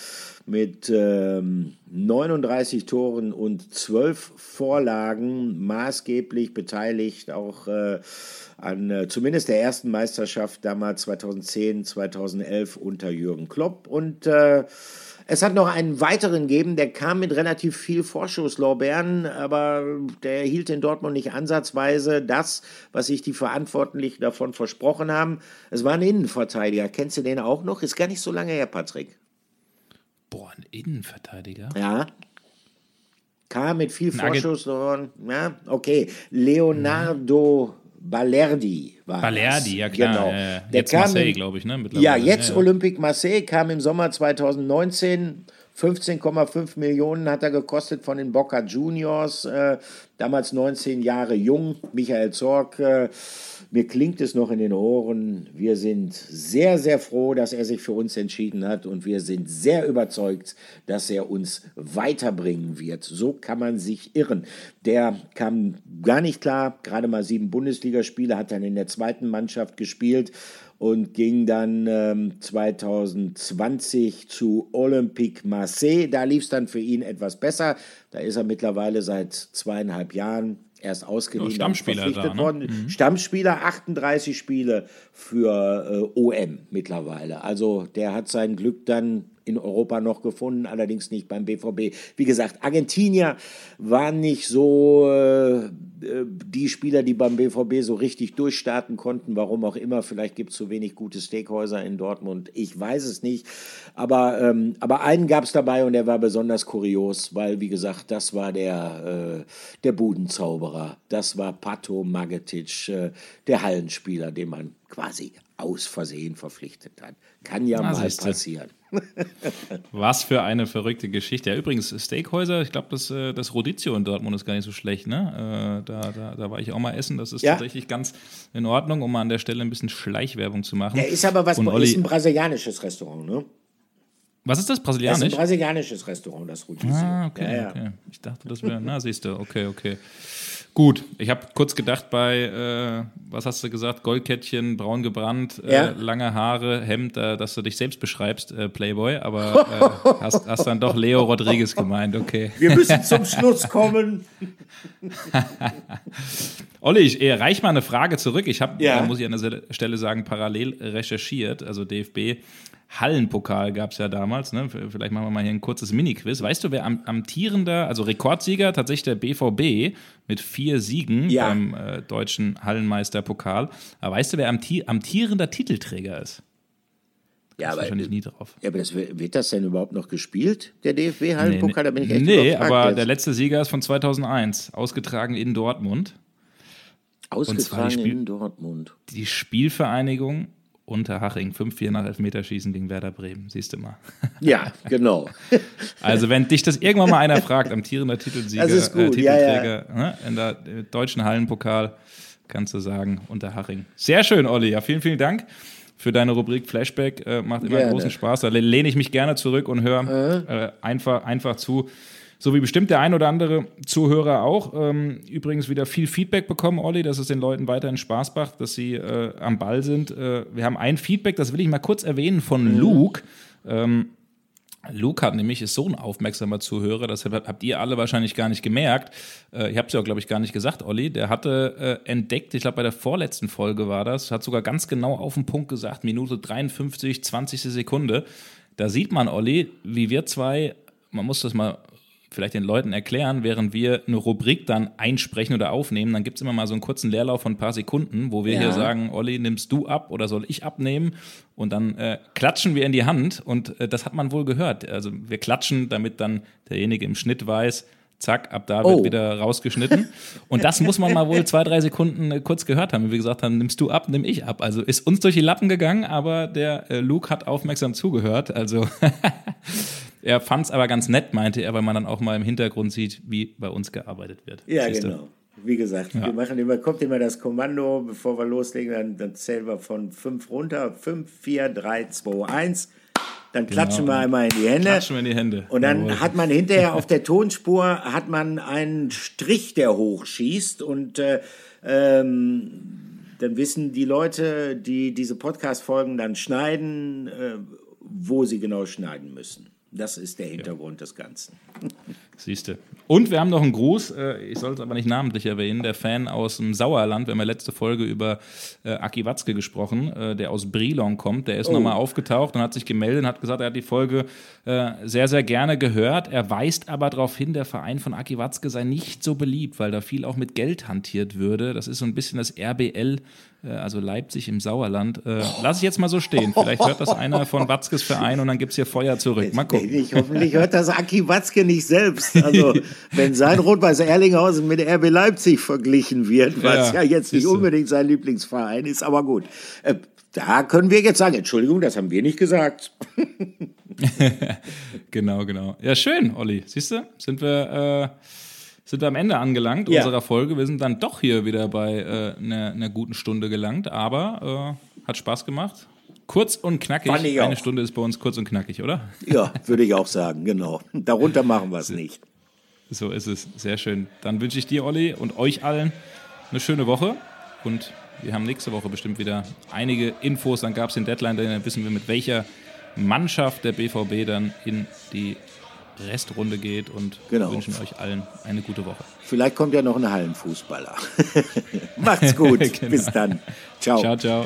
mit ähm, 39 Toren und 12 Vorlagen, maßgeblich beteiligt auch äh, an äh, zumindest der ersten Meisterschaft damals 2010, 2011 unter Jürgen Klopp. Und äh, es hat noch einen weiteren gegeben, der kam mit relativ viel Vorschusslorbeeren, aber der hielt in Dortmund nicht ansatzweise das, was sich die Verantwortlichen davon versprochen haben. Es war ein Innenverteidiger. Kennst du den auch noch? Ist gar nicht so lange her, Patrick. Innenverteidiger? Ja. Kam mit viel Vorschusslorbeeren. Ja, okay. Leonardo. Mhm. Balerdi war Balerdi, das. ja klar. Genau. Äh, jetzt Marseille, glaube ich, ne? Ja, jetzt ja, ja. Olympique Marseille kam im Sommer 2019. 15,5 Millionen hat er gekostet von den Boca Juniors, äh, damals 19 Jahre jung. Michael Zorg äh, mir klingt es noch in den Ohren. Wir sind sehr, sehr froh, dass er sich für uns entschieden hat und wir sind sehr überzeugt, dass er uns weiterbringen wird. So kann man sich irren. Der kam gar nicht klar, gerade mal sieben Bundesligaspiele, hat dann in der zweiten Mannschaft gespielt und ging dann ähm, 2020 zu Olympique Marseille. Da lief es dann für ihn etwas besser. Da ist er mittlerweile seit zweieinhalb Jahren erst ausgeliehen, oh, Stammspieler verpflichtet da, ne? worden. Mhm. Stammspieler, 38 Spiele für äh, OM mittlerweile. Also der hat sein Glück dann in Europa noch gefunden, allerdings nicht beim BVB. Wie gesagt, Argentinier waren nicht so äh, die Spieler, die beim BVB so richtig durchstarten konnten. Warum auch immer, vielleicht gibt es zu wenig gute Steakhäuser in Dortmund. Ich weiß es nicht. Aber, ähm, aber einen gab es dabei und der war besonders kurios, weil, wie gesagt, das war der, äh, der Budenzauberer. Das war Pato Magetic, äh, der Hallenspieler, den man quasi aus Versehen verpflichtet hat. Kann ja Na, mal passieren. Was für eine verrückte Geschichte. Ja, übrigens, Steakhäuser, ich glaube, das, äh, das Rodizio in Dortmund ist gar nicht so schlecht. Ne? Äh, da, da, da war ich auch mal essen. Das ist ja. tatsächlich ganz in Ordnung, um mal an der Stelle ein bisschen Schleichwerbung zu machen. Ja, ist aber was, Und ist ein brasilianisches Restaurant, ne? Was ist das? Brasilianisch? Das ist ein brasilianisches Restaurant, das Rodizio. Ah, okay, ja, okay. Ich dachte, das wäre, na, siehst du, okay, okay. Gut, ich habe kurz gedacht bei, äh, was hast du gesagt, Goldkettchen, braun gebrannt, äh, ja. lange Haare, Hemd, äh, dass du dich selbst beschreibst, äh, Playboy, aber äh, hast, hast dann doch Leo Rodriguez gemeint, okay. Wir müssen zum Schluss kommen. Olli, ich äh, reich mal eine Frage zurück. Ich habe, ja. muss ich an der Stelle sagen, parallel recherchiert, also DFB Hallenpokal gab es ja damals. Ne? Vielleicht machen wir mal hier ein kurzes Mini-Quiz. Weißt du, wer am, amtierender, also Rekordsieger tatsächlich der BVB mit vier Siegen ja. beim äh, deutschen Hallenmeisterpokal. Aber weißt du, wer amtierender Titelträger ist? Ja, aber, wahrscheinlich nie drauf. Ja, aber das, wird das denn überhaupt noch gespielt, der DFB-Hallenpokal? Nee, da bin ich echt Nee, aber jetzt. der letzte Sieger ist von 2001, ausgetragen in Dortmund. Ausgetragen in Dortmund. Die Spielvereinigung Unterhaching 5-4 nach Elfmeterschießen gegen Werder Bremen, siehst du mal. Ja, genau. Also wenn dich das irgendwann mal einer fragt, amtierender Titelsieger, äh, Titelträger ja, ja. Ne, in der deutschen Hallenpokal, kannst du sagen, Unterhaching. Sehr schön, Olli. Ja, vielen, vielen Dank für deine Rubrik Flashback. Äh, macht immer gerne. großen Spaß. Da lehne ich mich gerne zurück und höre äh. äh, einfach, einfach zu so wie bestimmt der ein oder andere Zuhörer auch. Ähm, übrigens wieder viel Feedback bekommen, Olli, dass es den Leuten weiterhin Spaß macht, dass sie äh, am Ball sind. Äh, wir haben ein Feedback, das will ich mal kurz erwähnen, von mhm. Luke. Ähm, Luke hat nämlich, ist so ein aufmerksamer Zuhörer, das habt ihr alle wahrscheinlich gar nicht gemerkt. Äh, ich habe es ja auch, glaube ich, gar nicht gesagt, Olli. Der hatte äh, entdeckt, ich glaube, bei der vorletzten Folge war das, hat sogar ganz genau auf den Punkt gesagt, Minute 53, 20. Sekunde. Da sieht man, Olli, wie wir zwei, man muss das mal vielleicht den Leuten erklären, während wir eine Rubrik dann einsprechen oder aufnehmen, dann gibt es immer mal so einen kurzen Leerlauf von ein paar Sekunden, wo wir ja. hier sagen, Olli, nimmst du ab oder soll ich abnehmen? Und dann äh, klatschen wir in die Hand und äh, das hat man wohl gehört. Also wir klatschen, damit dann derjenige im Schnitt weiß, zack, ab da wird oh. wieder rausgeschnitten. Und das muss man mal wohl zwei, drei Sekunden äh, kurz gehört haben. Wie wir gesagt haben, nimmst du ab, nimm ich ab. Also ist uns durch die Lappen gegangen, aber der äh, Luke hat aufmerksam zugehört. Also Er fand es aber ganz nett, meinte er, weil man dann auch mal im Hintergrund sieht, wie bei uns gearbeitet wird. Ja, Siehste? genau. Wie gesagt, ja. wir machen immer, kommt immer das Kommando, bevor wir loslegen, dann, dann zählen wir von fünf runter. Fünf, vier, drei, zwei, eins. Dann klatschen genau. wir einmal in die Hände. Klatschen wir in die Hände. Und dann Jawohl. hat man hinterher auf der Tonspur hat man einen Strich, der hochschießt. Und äh, ähm, dann wissen die Leute, die diese Podcast-Folgen dann schneiden, äh, wo sie genau schneiden müssen. Das ist der Hintergrund ja. des Ganzen. Siehst du. Und wir haben noch einen Gruß, äh, ich soll es aber nicht namentlich erwähnen, der Fan aus dem Sauerland, wir haben ja letzte Folge über äh, Aki Watzke gesprochen, äh, der aus Brilon kommt, der ist oh. nochmal aufgetaucht und hat sich gemeldet und hat gesagt, er hat die Folge sehr, sehr gerne gehört. Er weist aber darauf hin, der Verein von Aki Watzke sei nicht so beliebt, weil da viel auch mit Geld hantiert würde. Das ist so ein bisschen das RBL also Leipzig im Sauerland. Äh, lass ich jetzt mal so stehen. Vielleicht hört das einer von Watzkes Verein und dann gibt es hier Feuer zurück. Mal gucken. Ich, hoffentlich hört das Aki Watzke nicht selbst. Also, wenn sein Rot-Weiß Erlinghausen mit RB Leipzig verglichen wird, was ja, ja jetzt nicht unbedingt sein Lieblingsverein ist, aber gut. Äh, da können wir jetzt sagen, Entschuldigung, das haben wir nicht gesagt. genau, genau. Ja, schön, Olli. Siehst du, sind wir. Äh sind wir am Ende angelangt ja. unserer Folge. Wir sind dann doch hier wieder bei äh, einer, einer guten Stunde gelangt, aber äh, hat Spaß gemacht. Kurz und knackig. Eine auch. Stunde ist bei uns kurz und knackig, oder? Ja, würde ich auch sagen, genau. Darunter machen wir es nicht. So ist es. Sehr schön. Dann wünsche ich dir, Olli, und euch allen eine schöne Woche. Und wir haben nächste Woche bestimmt wieder einige Infos. Dann gab es den Deadline, dann wissen wir, mit welcher Mannschaft der BVB dann in die Restrunde geht und genau. wünschen euch allen eine gute Woche. Vielleicht kommt ja noch ein Hallenfußballer. Macht's gut. genau. Bis dann. Ciao. Ciao, ciao.